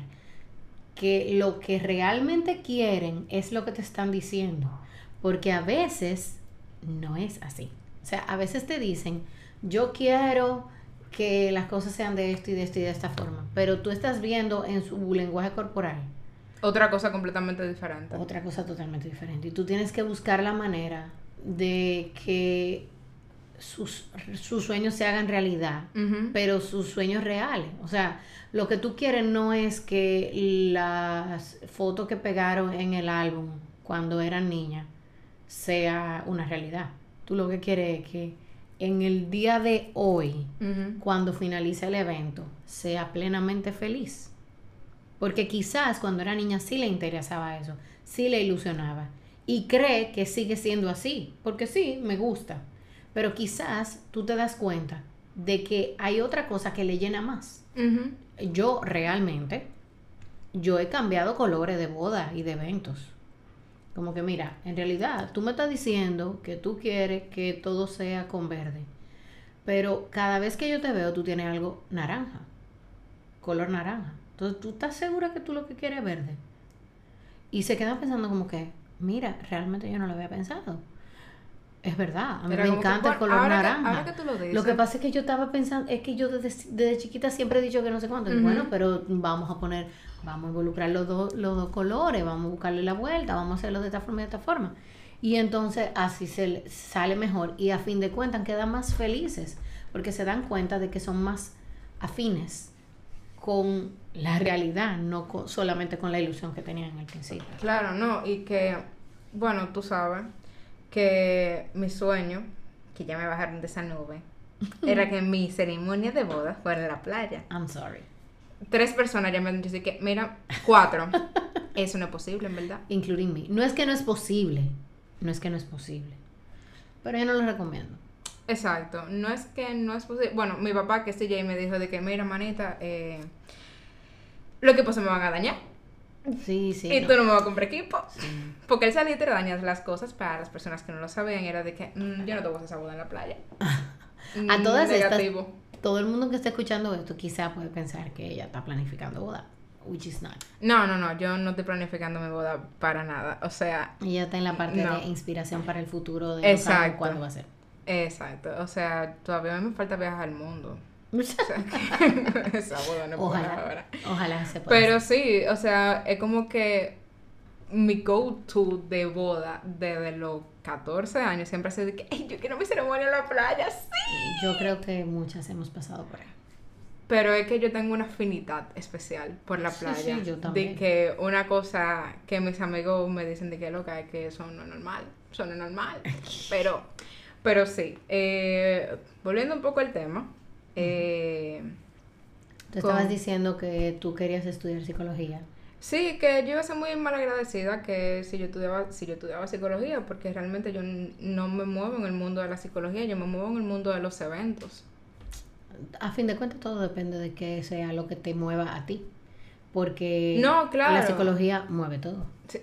que lo que realmente quieren es lo que te están diciendo. Porque a veces no es así. O sea, a veces te dicen, yo quiero que las cosas sean de esto y de esto y de esta forma. Pero tú estás viendo en su lenguaje corporal Otra cosa completamente diferente. otra cosa totalmente diferente. Y tú tienes que buscar la manera de que sus, sus sueños se hagan realidad, pero sus sueños reales. O sea, lo que tú quieres no es que las fotos que pegaron en el álbum cuando eran niñas sea una realidad. Tú lo que quieres es que en el día de hoy, cuando finalice el evento, sea plenamente feliz. Porque quizás cuando era niña sí le interesaba eso, sí le ilusionaba. Y cree que sigue siendo así, porque sí, me gusta. Pero quizás tú te das cuenta de que hay otra cosa que le llena más. Yo realmente, yo he cambiado colores de boda y de eventos. Como que mira, en realidad tú me estás diciendo que tú quieres que todo sea con verde. Pero cada vez que yo te veo tú tienes algo naranja. Color naranja. Entonces tú estás segura que tú lo que quieres es verde. Y se quedan pensando como que, mira, realmente yo no lo había pensado. Es verdad, a mí me que, encanta el color ahora que- naranja. ahora que tú lo dices. Lo que pasa es que yo estaba pensando, es que yo desde, desde chiquita siempre he dicho que no sé cuánto. Bueno, pero vamos a poner, vamos a involucrar los dos, los dos colores, vamos a buscarle la vuelta, vamos a hacerlo de esta forma y de esta forma. Y entonces así se le- sale mejor y a fin de cuentas quedan más felices porque se dan cuenta de que son más afines con la realidad, no con- solamente con la ilusión que tenían al principio. Claro, no, y que, bueno, tú sabes que mi sueño, que ya me bajaron de esa nube, era que mi ceremonia de boda fuera en la playa. I'm sorry. Tres personas ya me han dicho que, mira, cuatro. Eso no es posible, en verdad. Including me. No es que no es posible, no es que no es posible. Pero yo no lo recomiendo. Exacto, no es que no es posible. Bueno, mi papá, que es DJ, me dijo de que, mira, manita, eh, los equipos se me van a dañar. Sí, sí. y no. tú no me vas a comprar equipo. Sí. Porque él salía y te dañas las cosas para las personas que no lo sabían. Era de que "Mm, yo no te voy a hacer esa boda en la playa. A Mm, todas estas, Negativo. todo el mundo que está escuchando esto quizá puede pensar que ella está planificando boda, which is not. No, no, no, yo no estoy planificando mi boda para nada. O sea, Ella está en la parte No. de inspiración para el futuro de Exacto. cuándo va a ser. exacto. O sea, todavía me falta viajar al mundo. O sea, que esa boda no ojalá, ahora. ojalá se pueda. Pero hacer. sí, o sea, es como que mi go-to de boda desde los 14 años siempre ha sido de que "Ey, yo quiero mi ceremonia en la playa, sí. Yo creo que muchas hemos pasado por ahí. Pero es que yo tengo una afinidad especial por la Sí, playa. sí, yo también. De que una cosa que mis amigos me dicen de que loca es que eso no es normal. Eso no es normal. pero, pero sí. eh, volviendo un poco al tema. Eh, Tú estabas con- diciendo que tú querías estudiar psicología. Sí, que yo iba a ser muy mal agradecida que si yo estudiaba, si yo estudiaba psicología, porque realmente yo no me muevo en el mundo de la psicología, yo me muevo en el mundo de los eventos. A fin de cuentas, todo depende de que sea lo que te mueva a ti. Porque No, claro. la psicología mueve todo. Sí,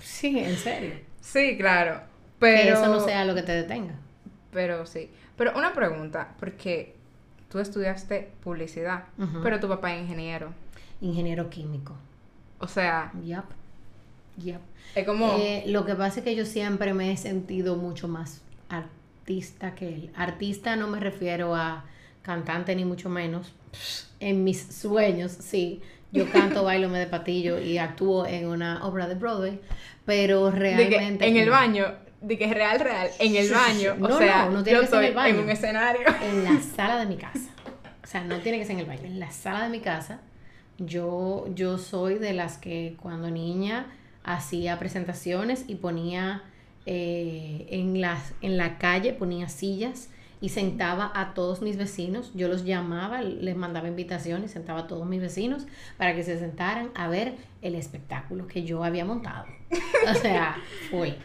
Sí, en serio. sí, claro. Que Pero eso no sea lo que te detenga. Pero sí. Pero una pregunta, porque tú estudiaste publicidad, pero tu papá es ingeniero. Ingeniero químico. O sea, Yep. Yep. es como... Eh, lo que pasa es que yo siempre me he sentido mucho más artista que él. Artista no me refiero a cantante ni mucho menos. En mis sueños, sí. Yo canto, bailo, me de patillo y actúo en una obra de Broadway, pero realmente... en el baño, de que es real, real, en el baño. O sea, no, no tiene yo que ser en el baño. en un escenario. En la sala de mi casa. O sea, no tiene que ser en el baño. En la sala de mi casa, yo, yo soy de las que cuando niña hacía presentaciones y ponía eh, en, las, en la calle, ponía sillas y sentaba a todos mis vecinos. Yo los llamaba, les mandaba invitaciones, sentaba a todos mis vecinos para que se sentaran a ver el espectáculo que yo había montado. O sea, fue.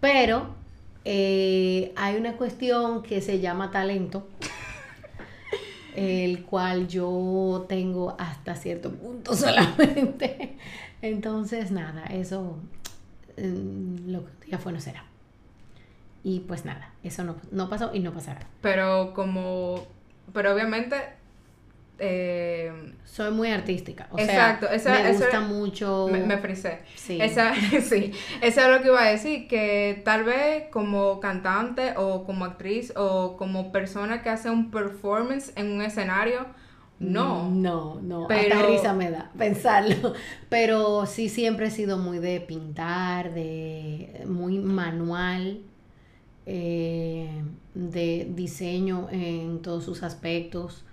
Pero eh, hay una cuestión que se llama talento, el cual yo tengo hasta cierto punto solamente. Entonces, nada, eso mm, lo que ya fue no será. Y pues nada, eso no, no pasó y no pasará. Pero como... Pero obviamente... eh, Soy muy artística. O Exacto, sea, esa- me gusta mucho. me, me frisé. Sí. Esa, sí, eso es lo que iba a decir, que tal vez como cantante o como actriz o como persona que hace un performance en un escenario, no. No, no, Pero- hasta risa me da pensarlo. Pero sí siempre he sido muy de pintar, de muy manual, eh, de diseño en todos sus aspectos.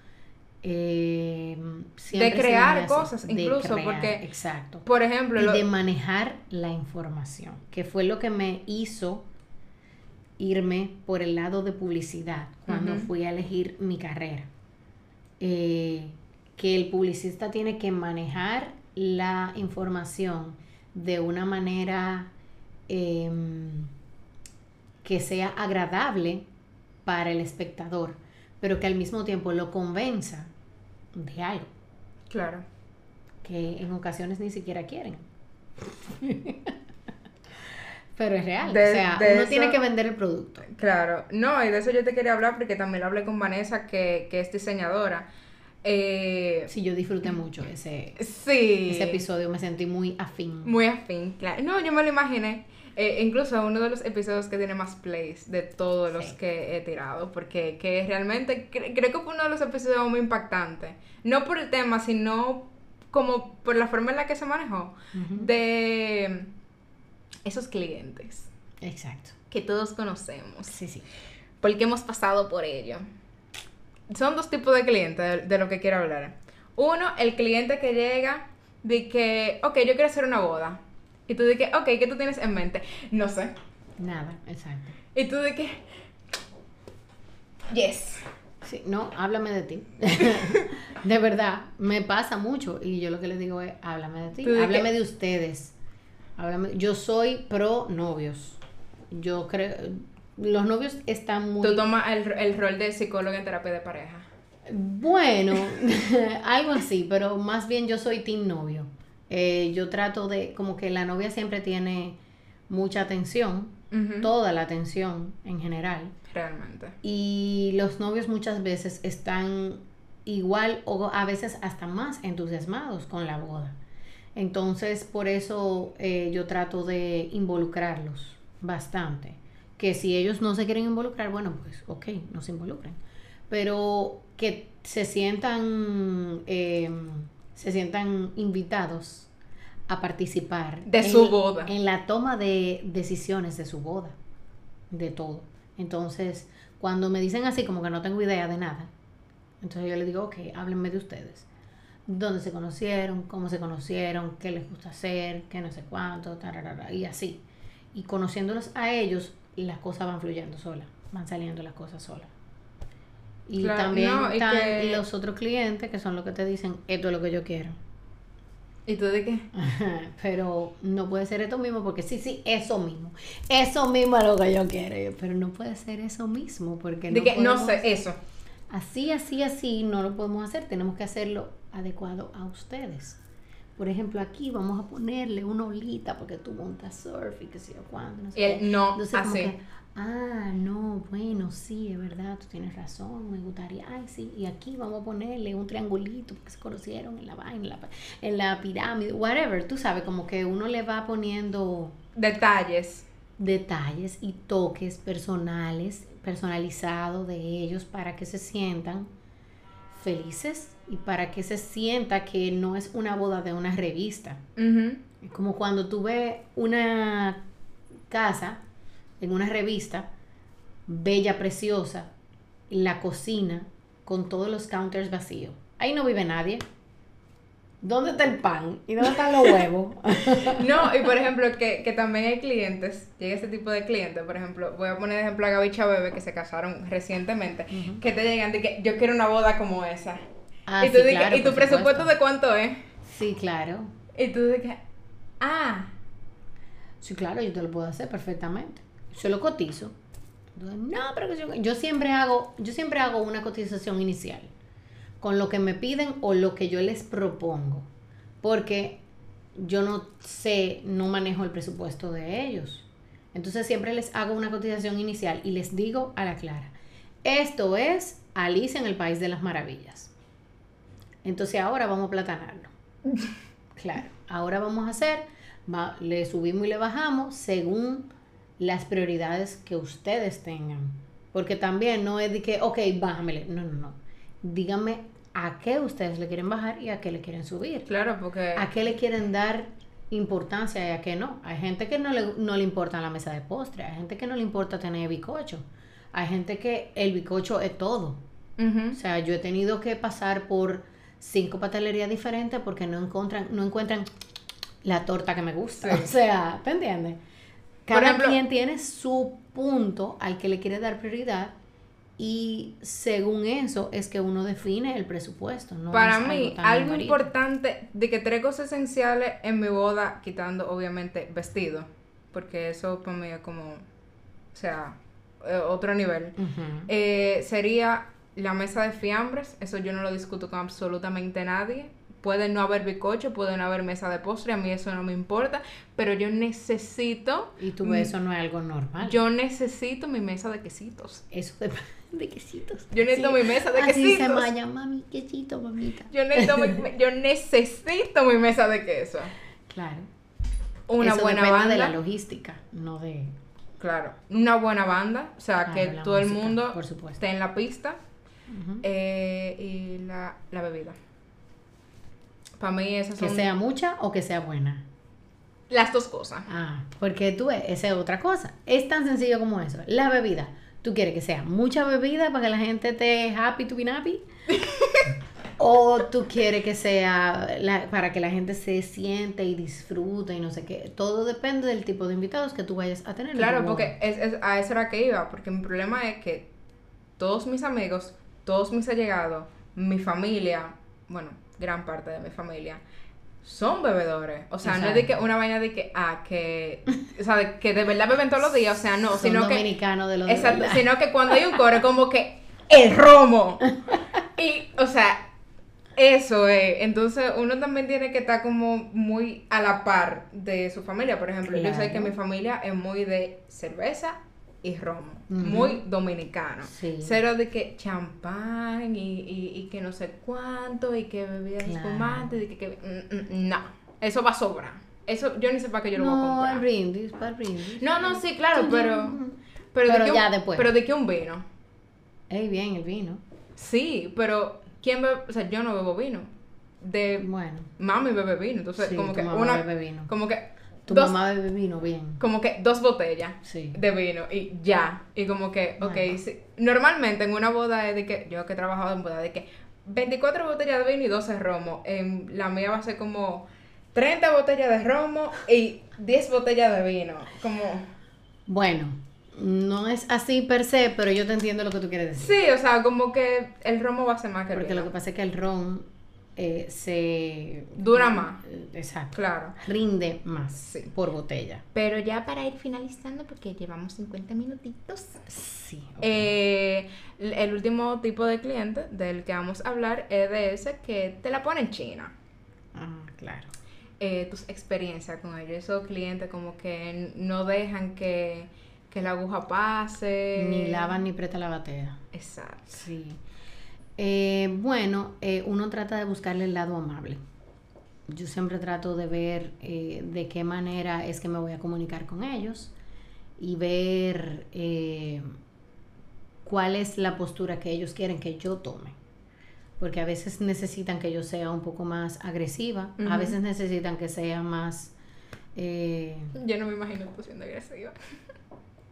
Eh, he sido crear cosas, de incluso, crear, porque, Exacto. Por ejemplo, Y lo- de manejar la información, que fue lo que me hizo irme por el lado de publicidad cuando fui a elegir mi carrera. Eh, que el publicista tiene que manejar la información de una manera em, que sea agradable para el espectador, pero que al mismo tiempo lo convenza de algo claro. que en ocasiones ni siquiera quieren. Pero es real. De- o sea, uno eso- tiene que vender el producto. Claro, no, y de eso yo te quería hablar porque también lo hablé con Vanessa, que, que es diseñadora. Eh, Sí, yo disfruté mucho ese, sí. ese episodio, me sentí muy afín. Muy afín, claro. No, yo me lo imaginé. Eh, incluso uno de los episodios que tiene más plays de todos los que he tirado, porque que realmente cre- creo que fue uno de los episodios muy impactantes. No por el tema, sino como por la forma en la que se manejó. De esos clientes Exacto. que todos conocemos, Sí, sí. porque hemos pasado por ello. Son dos tipos de clientes de, de lo que quiero hablar. Uno, el cliente que llega de que, ok, yo quiero hacer una boda. Y tú de que, ok, ¿qué tú tienes en mente? No sé. Nada, exacto. Y tú de que, yes. Sí, no, háblame de ti. de verdad, me pasa mucho y yo lo que les digo es, háblame de ti, ¿Tú de háblame qué? de ustedes. Háblame- Yo soy pro novios. Yo creo, los novios están muy... Tú tomas el, el rol de psicólogo en terapia de pareja. Bueno, algo así, pero más bien yo soy team novio. Eh, yo trato de, como que la novia siempre tiene mucha atención, toda la atención en general. Realmente. Y los novios muchas veces están igual o a veces hasta más entusiasmados con la boda. Entonces, por eso eh, yo trato de involucrarlos bastante. Que si ellos no se quieren involucrar, bueno, pues ok, no se involucren. Pero que se sientan, eh, se sientan invitados a participar De en- su boda. En la toma de decisiones de su boda, de todo. Entonces, cuando me dicen así, como que no tengo idea de nada, entonces yo les digo, ok, háblenme de ustedes. ¿Dónde se conocieron? ¿Cómo se conocieron? ¿Qué les gusta hacer? ¿Qué no sé cuánto? tararara, y así. Y conociéndolos a ellos, las cosas van fluyendo solas, van saliendo las cosas solas. Y Claro, también no, están que- los otros clientes que son los que te dicen, esto es lo que yo quiero. ¿Y tú de qué? Pero no puede ser esto mismo porque sí, sí, eso mismo. Eso mismo es lo que yo quiero. Pero no puede ser eso mismo porque De que no sé, eso. Así, así, así no lo podemos hacer. Tenemos que hacerlo adecuado a ustedes. Por ejemplo, aquí vamos a ponerle una olita porque tú montas surf y que sé yo cuándo. No sé qué. no, Entonces, así. que, ah, no, bueno, sí, es verdad, tú tienes razón, me gustaría, ay, sí. Y aquí vamos a ponerle un triangulito porque se conocieron en la vaina, en la, en la pirámide, whatever. Tú sabes, como que uno le va poniendo Detalles. detalles y toques personales, personalizados de ellos para que se sientan felices y para que se sienta que no es una boda de una revista. Como cuando tú ves una casa en una revista, bella, preciosa, la cocina con todos los counters vacíos. Ahí no vive nadie. ¿Dónde está el pan? ¿Y dónde están los huevos? No, y por ejemplo, que, que también hay clientes, llega ese tipo de clientes, por ejemplo, voy a poner de ejemplo a Gaby Bebé que se casaron recientemente, que te llegan de que yo quiero una boda como esa. Ah, y tú sí, que- claro, ¿y tu presupuesto supuesto. de cuánto es? Sí, claro. Y tú que, ah, Sí, claro, yo te lo puedo hacer perfectamente. Yo lo cotizo. Entonces, No, pero que yo, yo siempre hago, yo siempre hago una cotización inicial con lo que me piden o lo que yo les propongo, porque yo no sé, no manejo el presupuesto de ellos. Entonces siempre les hago una cotización inicial y les digo a la clara, esto es Alicia en el País de las Maravillas. Entonces ahora vamos a platanarlo. Claro, ahora vamos a hacer, va- le subimos y le bajamos según las prioridades que ustedes tengan. Porque también no es de que, ok, bájamele. No, no, no. Díganme a qué ustedes le quieren bajar y a qué le quieren subir. claro, porque... A qué le quieren dar importancia y a qué no. Hay gente que no le, no le importa la mesa de postre. Hay gente que no le importa tener bicocho. Hay gente que el bicocho es todo. Ujú. O sea, yo he tenido que pasar por cinco pastelerías diferentes porque no encuentran, no encuentran la torta que me gusta. Sí. O sea, ¿te entiendes? Cada ejemplo- quien tiene su punto al que le quiere dar prioridad y según eso es que uno define el presupuesto. No Para mí, algo importante de que tres cosas esenciales en mi boda, quitando obviamente vestido, porque eso para mí es como, o sea, eh, otro nivel. Eh, sería la mesa de fiambres, eso yo no lo discuto con absolutamente nadie. Puede no haber bicocho, puede no haber mesa de postre, a mí eso no me importa, pero yo necesito, Y tú eso no es algo normal. yo necesito mi mesa de quesitos. Eso de, de quesitos. Yo necesito mi mesa de Así se quesitos. maya, mami, quesito, mamita. Yo necesito, mi- yo necesito mi mesa de queso. Claro. Una Eso buena depende banda. de la logística, no de... Claro, una buena banda, o sea, Claro, que todo el mundo por supuesto. esté en la pista eh, y la, la bebida. Para mí esas Que sea mucha o que sea buena. las dos cosas. Ah, porque tú ves, esa es otra cosa. Es tan sencillo como eso. La bebida. ¿Tú quieres que sea mucha bebida para que la gente esté happy to be happy? ¿O tú quieres que sea la- para que la gente se siente y disfrute y no sé qué? Todo depende del tipo de invitados que tú vayas a tener. Claro, porque es, es- a eso era que iba, porque mi problema es que todos mis amigos, todos mis allegados, mi familia, bueno, gran parte de mi familia, son bebedores. O sea, no es de que una vaina de que, ah, que, o sea, de que de verdad beben todos los días, o sea, no, Son sino que dominicanos de los de Exacto, verdad. sino que cuando hay un coro, como que el romo. Y, o sea, eso es. Entonces, uno también tiene que estar como muy a la par de su familia. Por ejemplo, yo sé que mi familia es muy de cerveza y romo. Ujú. Muy dominicano. Sí. Cero de que champán y, y, y que no sé cuánto y que bebidas Claro. espumantes y que, que- mm, mm, no. Eso va a sobrar. Eso yo ni sé para qué yo lo voy a No, comprar. el brindis, para brindis. No, no, sí, claro, pero. Pero, Pero de que ya un, después. Pero de que un vino. Ey, bien, el vino. Sí, pero ¿quién bebe? O sea, yo no bebo vino. De Bueno. mami bebe vino. Entonces, Sí, como que una. bebe vino. Como que. Tu dos, mamá bebe vino bien. Como que dos botellas Sí. de vino y ya. Y como que, ok, Bueno. sí. Normalmente en una boda es de que. Yo que he trabajado en boda, de que 24 botellas de vino y 12 romo. En la mía va a ser como 30 botellas de romo y 10 botellas de vino. Como. Bueno, No es así per se, pero yo te entiendo lo que tú quieres decir. Sí, o sea, como que el romo va a ser más que el Porque vino. lo que pasa es que el ron eh, se... Dura más. Exacto. Claro. Rinde más Sí. por botella. Pero ya para ir finalizando, porque llevamos 50 minutitos. Sí. Eh, el último tipo de cliente del que vamos a hablar es de ese que te la pone en China. Ah, claro. Eh, tus experiencias con ellos, esos clientes como que no dejan que, que la aguja pase. Ni lavan ni presta la batea. Exacto. Sí. Eh, bueno, eh, uno trata de buscarle el lado amable. Yo siempre trato de ver eh, de qué manera es que me voy a comunicar con ellos y ver eh, cuál es la postura que ellos quieren que yo tome. Porque a veces necesitan que yo sea un poco más agresiva, a veces necesitan que sea más... Yo no me imagino tú siendo agresiva.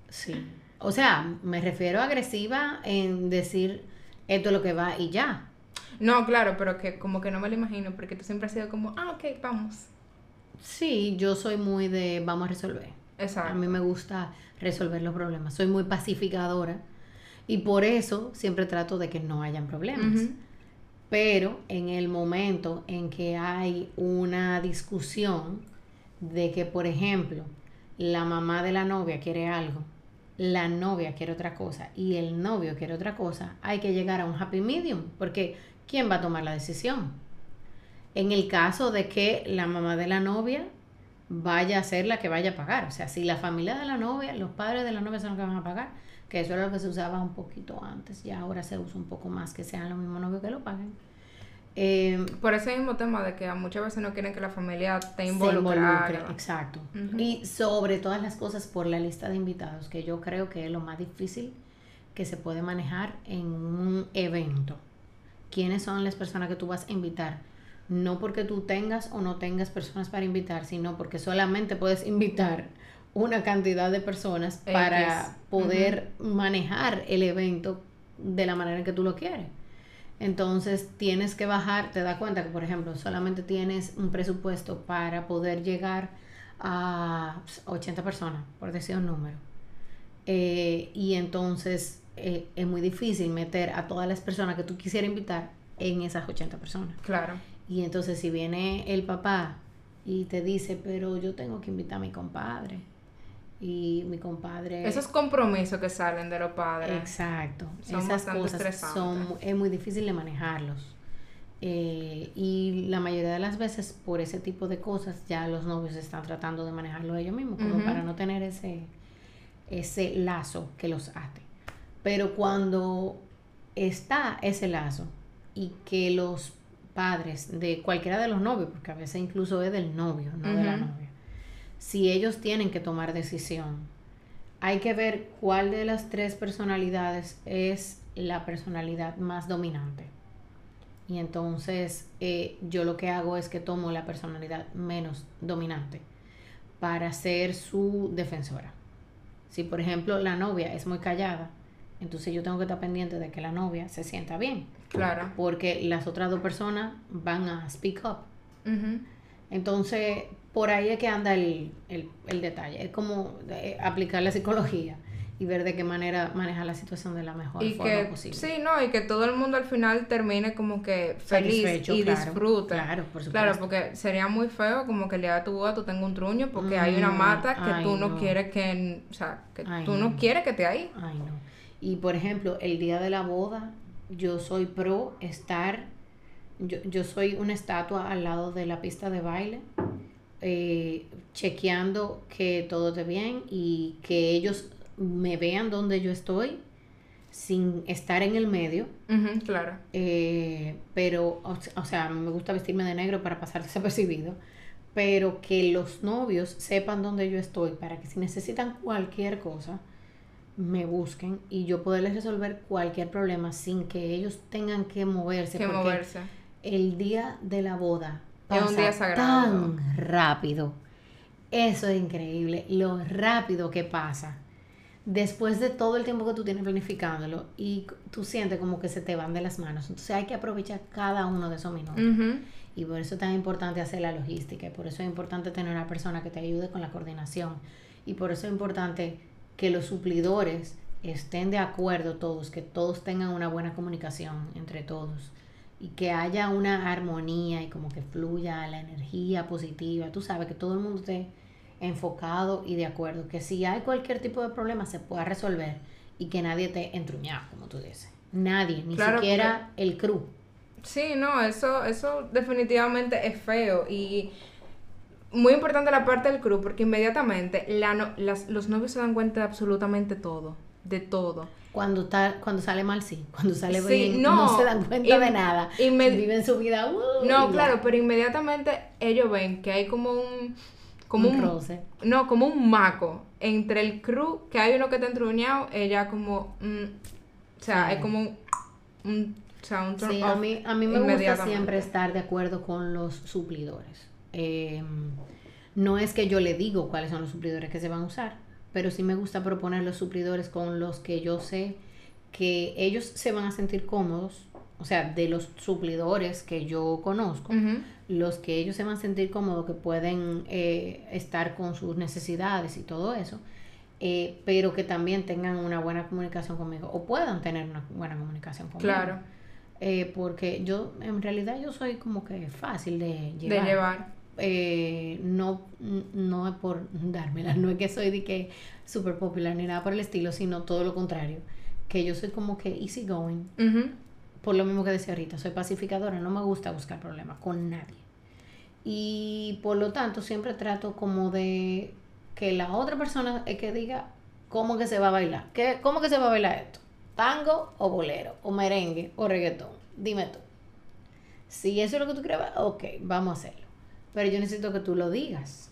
Sí. O sea, me refiero a agresiva en decir esto es lo que va y ya. No, claro, pero que como que no me lo imagino, porque tú siempre has sido como, ah, ok, vamos. Sí, yo soy muy de vamos a resolver. Exacto. A mí me gusta resolver los problemas. Soy muy pacificadora y por eso siempre trato de que no hayan problemas. Pero en el momento en que hay una discusión de que, por ejemplo, la mamá de la novia quiere algo, la novia quiere otra cosa y el novio quiere otra cosa, hay que llegar a un happy medium, porque ¿quién va a tomar la decisión? En el caso de que la mamá de la novia vaya a ser la que vaya a pagar, o sea, si la familia de la novia, los padres de la novia son los que van a pagar, que eso era lo que se usaba un poquito antes, ya ahora se usa un poco más que sean los mismos novios que lo paguen. Eh, Por ese mismo tema de que muchas veces no quieren que la familia involucrada. involucre, exacto. Y sobre todas las cosas por la lista de invitados, que yo creo que es lo más difícil que se puede manejar en un evento. ¿Quiénes son las personas que tú vas a invitar? No porque tú tengas o no tengas personas para invitar, sino porque solamente puedes invitar una cantidad de personas X. para poder manejar el evento de la manera en que tú lo quieres. Entonces tienes que bajar, te das cuenta que por ejemplo solamente tienes un presupuesto para poder llegar a pues, 80 personas, por decir un número. Eh, y entonces eh, es muy difícil meter a todas las personas que tú quisieras invitar en esas 80 personas. Claro. Y entonces si viene el papá y te dice, pero yo tengo que invitar a mi compadre. Y mi compadre... Esos compromisos que salen de los padres. Exacto. Son Esas cosas son, es muy difícil de manejarlos. Eh, y la mayoría de las veces por ese tipo de cosas ya los novios están tratando de manejarlo ellos mismos, como para no tener ese, ese lazo que los ate. Pero cuando está ese lazo y que los padres de cualquiera de los novios, porque a veces incluso es del novio, no de la novia, si ellos tienen que tomar decisión, hay que ver cuál de las tres personalidades es la personalidad más dominante. Y entonces eh, yo lo que hago es que tomo la personalidad menos dominante para ser su defensora. Si por ejemplo la novia es muy callada, entonces yo tengo que estar pendiente de que la novia se sienta bien, Claro. porque las otras dos personas van a speak up. Entonces, por ahí es que anda el, el, el detalle. Es como eh, aplicar la psicología y ver de qué manera manejar la situación de la mejor Y forma que, posible. sí, no, y que todo el mundo al final termine como que feliz Satisfecho, y claro, disfrute. claro, por Claro, supuesto. porque sería muy feo como que el día de tu boda tú tengas un truño porque hay una Mm, mata que ay, tú no, no. quieres que, o sea, que Ay, tú no no. quieres que esté ahí. Ay, no. Y por ejemplo, el día de la boda, yo soy pro estar, yo, yo soy una estatua al lado de la pista de baile, eh, chequeando que todo esté bien y que ellos me vean donde yo estoy sin estar en el medio. Claro. Eh, pero, o, o sea, me gusta vestirme de negro para pasar desapercibido, pero que los novios sepan dónde yo estoy para que si necesitan cualquier cosa, me busquen y yo poderles resolver cualquier problema sin que ellos tengan que moverse. Que porque moverse. El día de la boda Es un pasa día sagrado. tan rápido. Eso es increíble, lo rápido que pasa. Después de todo el tiempo que tú tienes planificándolo y tú sientes como que se te van de las manos. Entonces hay que aprovechar cada uno de esos minutos. Y por eso es tan importante hacer la logística. Y por eso es importante tener una persona que te ayude con la coordinación. Y por eso es importante que los suplidores estén de acuerdo todos, que todos tengan una buena comunicación entre todos y que haya una armonía y como que fluya la energía positiva. Tú sabes que todo el mundo esté enfocado y de acuerdo, que si hay cualquier tipo de problema se pueda resolver y que nadie esté entruñado, como tú dices. Nadie, ni siquiera el crew. Sí, no, eso, eso definitivamente es feo y muy importante la parte del crew porque inmediatamente la las, los novios se dan cuenta de absolutamente todo, de todo. Cuando, está, cuando sale mal, sí. Cuando sale bien, no, se dan cuenta de nada. Viven su vida. Uh, no, claro, pero inmediatamente ellos ven que hay como un... Como un, roce. No, como un maco entre el crew, que hay uno que está entruñado, ella como... Mm, o sea, es como un... o sea, un sí, a mí, a mí me gusta siempre estar de acuerdo con los suplidores. Eh, no es que yo le digo cuáles son los suplidores que se van a usar, pero sí me gusta proponer los suplidores con los que yo sé que ellos se van a sentir cómodos, o sea, de los suplidores que yo conozco, los que ellos se van a sentir cómodos, que pueden eh, estar con sus necesidades y todo eso, eh, pero que también tengan una buena comunicación conmigo o puedan tener una buena comunicación conmigo. Claro. Eh, porque yo, en realidad, yo soy como que fácil de llevar. De llevar. Eh, no, no es por dármela, no es que soy de que súper popular ni nada por el estilo, sino todo lo contrario, que yo soy como que easy going, por lo mismo que decía ahorita, soy pacificadora, no me gusta buscar problemas con nadie. Y por lo tanto siempre trato como de que la otra persona es que diga cómo que se va a bailar, ¿Qué, cómo que se va a bailar esto, tango o bolero, o merengue o reggaetón, dime tú. Si eso es lo que tú crees, ok, vamos a hacerlo pero yo necesito que tú lo digas,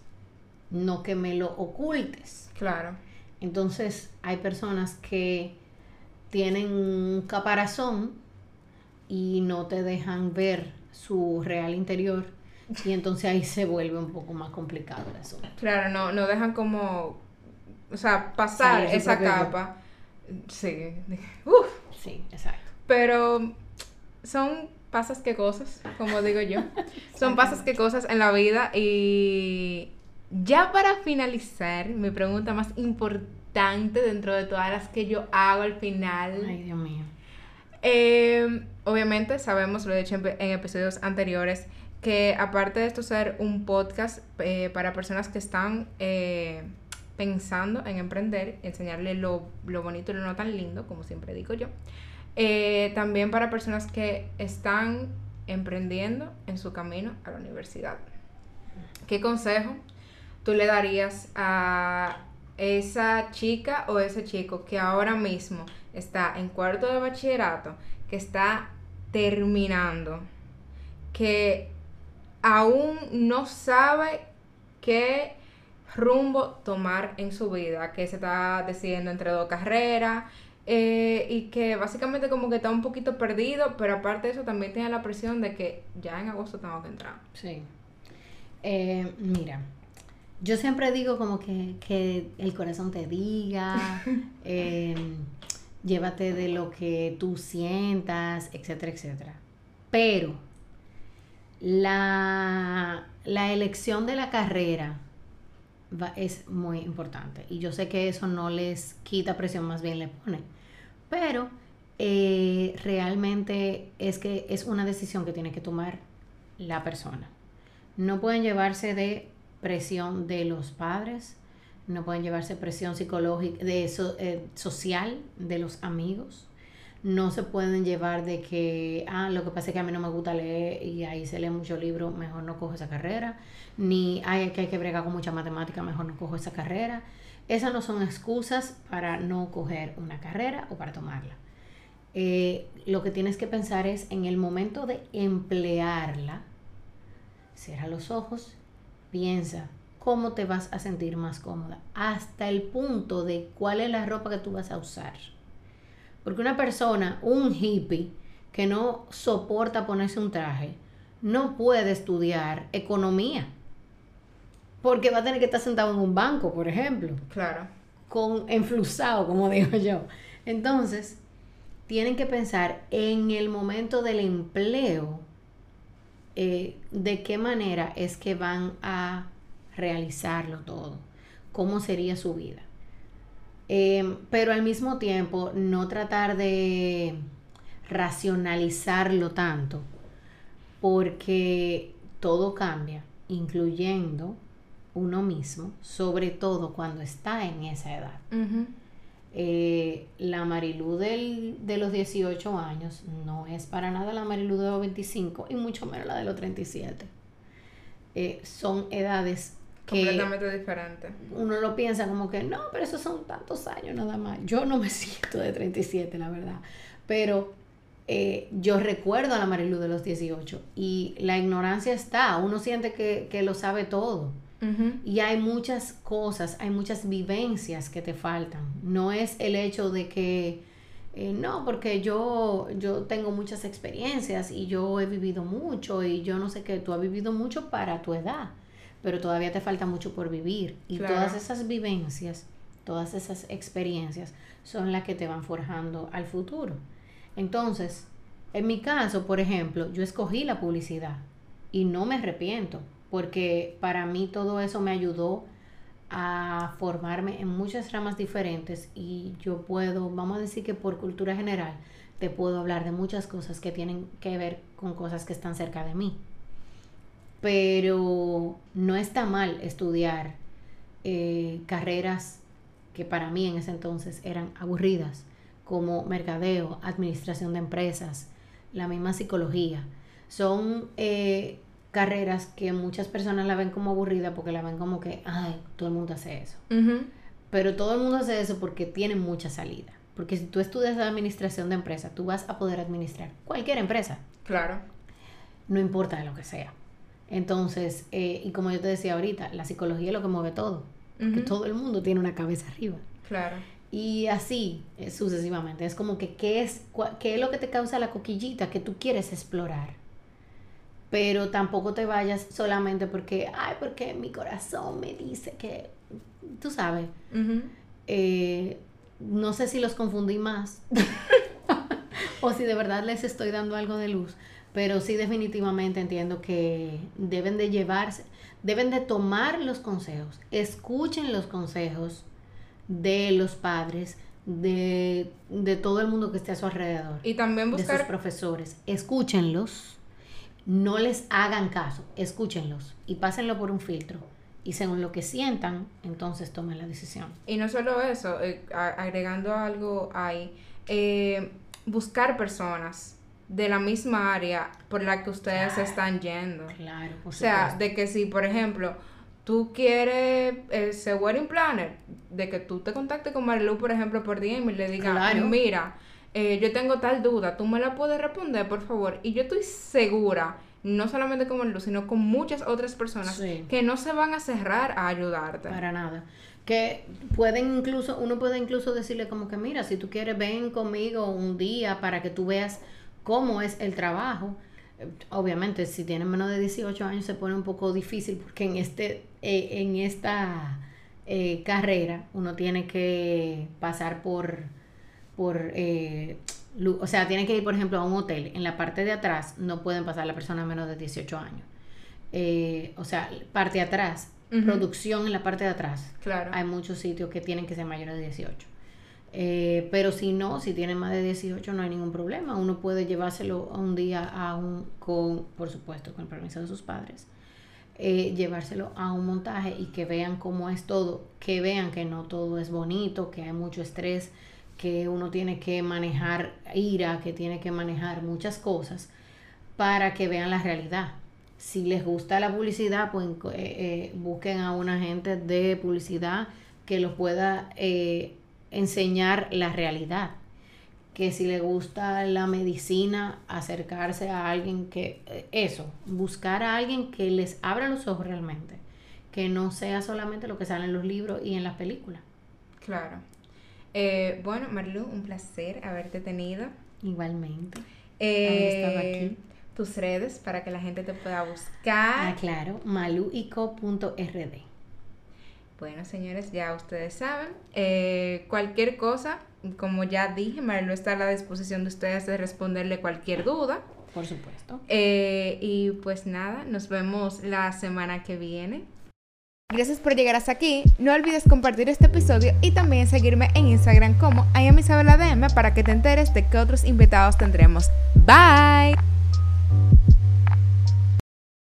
no que me lo ocultes. Claro. Entonces hay personas que tienen un caparazón y no te dejan ver su real interior y entonces ahí se vuelve un poco más complicado el asunto. Claro, no, no dejan como, o sea, pasar esa capa. Sí. Uf. Sí, exacto. Pero son pasas que cosas, como digo yo. Son pasas que cosas en la vida y ya para finalizar, mi pregunta más importante dentro de todas las que yo hago al final. Ay, Dios mío. Em, obviamente sabemos, lo he dicho en, episodios anteriores, que aparte de esto ser un podcast eh, para personas que están eh, pensando en emprender, enseñarle lo, lo bonito y lo no tan lindo, como siempre digo yo, eh, también para personas que están emprendiendo en su camino a la universidad. ¿Qué consejo tú le darías a esa chica o ese chico que ahora mismo está en cuarto de bachillerato, que está terminando, que aún no sabe qué rumbo tomar en su vida, que se está decidiendo entre dos carreras, eh, y que básicamente como que está un poquito perdido, pero aparte de eso también tiene la presión de que ya en agosto tengo que entrar. Sí. Eh, mira, yo siempre digo como que, que el corazón te diga, eh, llévate de lo que tú sientas, etcétera, etcétera. Pero la, la elección de la carrera es muy importante. Y yo sé que eso no les quita presión, más bien le pone pero eh, realmente es que es una decisión que tiene que tomar la persona. No pueden llevarse de presión de los padres, no pueden llevarse presión psicológica, de eh, social de los amigos. No se pueden llevar de que, ah, lo que pasa es que a mí no me gusta leer y ahí se lee mucho libro, mejor no cojo esa carrera. Ni, ay, que hay que bregar con mucha matemática, mejor no cojo esa carrera. Esas no son excusas para no coger una carrera o para tomarla. Eh, lo que tienes que pensar es en el momento de emplearla, cierra los ojos, piensa cómo te vas a sentir más cómoda, hasta el punto de cuál es la ropa que tú vas a usar. Porque una persona, un hippie, que no soporta ponerse un traje, no puede estudiar economía porque va a tener que estar sentado en un banco, por ejemplo. Claro. Con enflusado, como digo yo. Entonces, tienen que pensar en el momento del empleo, eh, de qué manera es que van a realizarlo todo, cómo sería su vida. Em, pero al mismo tiempo no tratar de racionalizarlo tanto, porque todo cambia, incluyendo uno mismo, sobre todo cuando está en esa edad. Eh, la Marilú de los 18 años no es para nada la Marilú de los 25 y mucho menos la de los 37. Eh, son edades que completamente diferentes. Uno lo piensa como que no, pero esos son tantos años nada más. Yo no me siento de 37, la verdad. Pero eh, yo recuerdo a la Marilu de los 18 y la ignorancia está, uno siente que, que lo sabe todo. Y hay muchas cosas, hay muchas vivencias que te faltan. No es el hecho de que, eh, no, porque yo, yo tengo muchas experiencias y yo he vivido mucho y yo no sé qué, tú has vivido mucho para tu edad, pero todavía te falta mucho por vivir. Y todas esas vivencias, todas esas experiencias son las que te van forjando al futuro. Entonces, en mi caso, por ejemplo, yo escogí la publicidad y no me arrepiento porque para mí todo eso me ayudó a formarme en muchas ramas diferentes y yo puedo, vamos a decir que por cultura general, te puedo hablar de muchas cosas que tienen que ver con cosas que están cerca de mí. Pero no está mal estudiar eh, carreras que para mí en ese entonces eran aburridas, como mercadeo, administración de empresas, la misma psicología. Son eh, carreras que muchas personas la ven como aburrida porque la ven como que, ay, todo el mundo hace eso. Pero todo el mundo hace eso porque tiene mucha salida. Porque si tú estudias administración de empresa, tú vas a poder administrar cualquier empresa. Claro. No importa de lo que sea. Entonces, eh, y como yo te decía ahorita, la psicología es lo que mueve todo. Todo el mundo tiene una cabeza arriba. Claro. Y así eh, sucesivamente. Es como que, ¿qué es, ¿qué es lo que te causa la coquillita que tú quieres explorar? Pero tampoco te vayas solamente porque, ay, porque mi corazón me dice que, tú sabes, eh, no sé si los confundí más o si de verdad les estoy dando algo de luz, pero sí definitivamente entiendo que deben de llevarse, deben de tomar los consejos, escuchen los consejos de los padres, de, de todo el mundo que esté a su alrededor. Y también buscar... De sus profesores, escúchenlos no les hagan caso, escúchenlos y pásenlo por un filtro. Y según lo que sientan, entonces tomen la decisión. Y no solo eso, eh, agregando algo ahí, eh, buscar personas de la misma área por la que ustedes están yendo. Claro, O sea, de que si, por ejemplo, tú quieres eh, ser wedding planner, de que tú te contactes con Marilu, por ejemplo, por DM y le digas, mira, eh, yo tengo tal duda, tú me la puedes responder, por favor. Y yo estoy segura, no solamente con Luz, sino con muchas otras personas que no se van a cerrar a ayudarte. Para nada. Que pueden incluso, uno puede incluso decirle como que, mira, si tú quieres, ven conmigo un día para que tú veas cómo es el trabajo. Obviamente, si tienen menos de 18 años se pone un poco difícil porque en, este, eh, en esta eh, carrera uno tiene que pasar por por, eh, o sea, tienen que ir, por ejemplo, a un hotel. En la parte de atrás no pueden pasar la persona menos de 18 años. Eh, o sea, parte de atrás, producción en la parte de atrás. Claro. Hay muchos sitios que tienen que ser mayores de 18. Eh, pero si no, si tienen más de 18 no hay ningún problema. Uno puede llevárselo a un día a un, con, por supuesto, con el permiso de sus padres. llevárselo a un montaje y que vean cómo es todo, que vean que no todo es bonito, que hay mucho estrés, que uno tiene que manejar ira, que tiene que manejar muchas cosas para que vean la realidad. Si les gusta la publicidad, pues eh, eh, busquen a un agente de publicidad que los pueda eh, enseñar la realidad. Que si les gusta la medicina, acercarse a alguien que, eso, buscar a alguien que les abra los ojos realmente. Que no sea solamente lo que sale en los libros y en las películas. Claro. Eh, bueno, Marilu, un placer haberte tenido. Igualmente. Eh, aquí. Tus redes para que la gente te pueda buscar. Ah, claro, maluico.rd. Bueno, señores, ya ustedes saben. Eh, cualquier cosa, como ya dije, Marilu está a la disposición de ustedes de responderle cualquier duda. Por supuesto. y pues nada, nos vemos la semana que viene. Gracias por llegar hasta aquí. No olvides compartir este episodio y también seguirme en Instagram como IamIsabelaDM para que te enteres de qué otros invitados tendremos. Bye.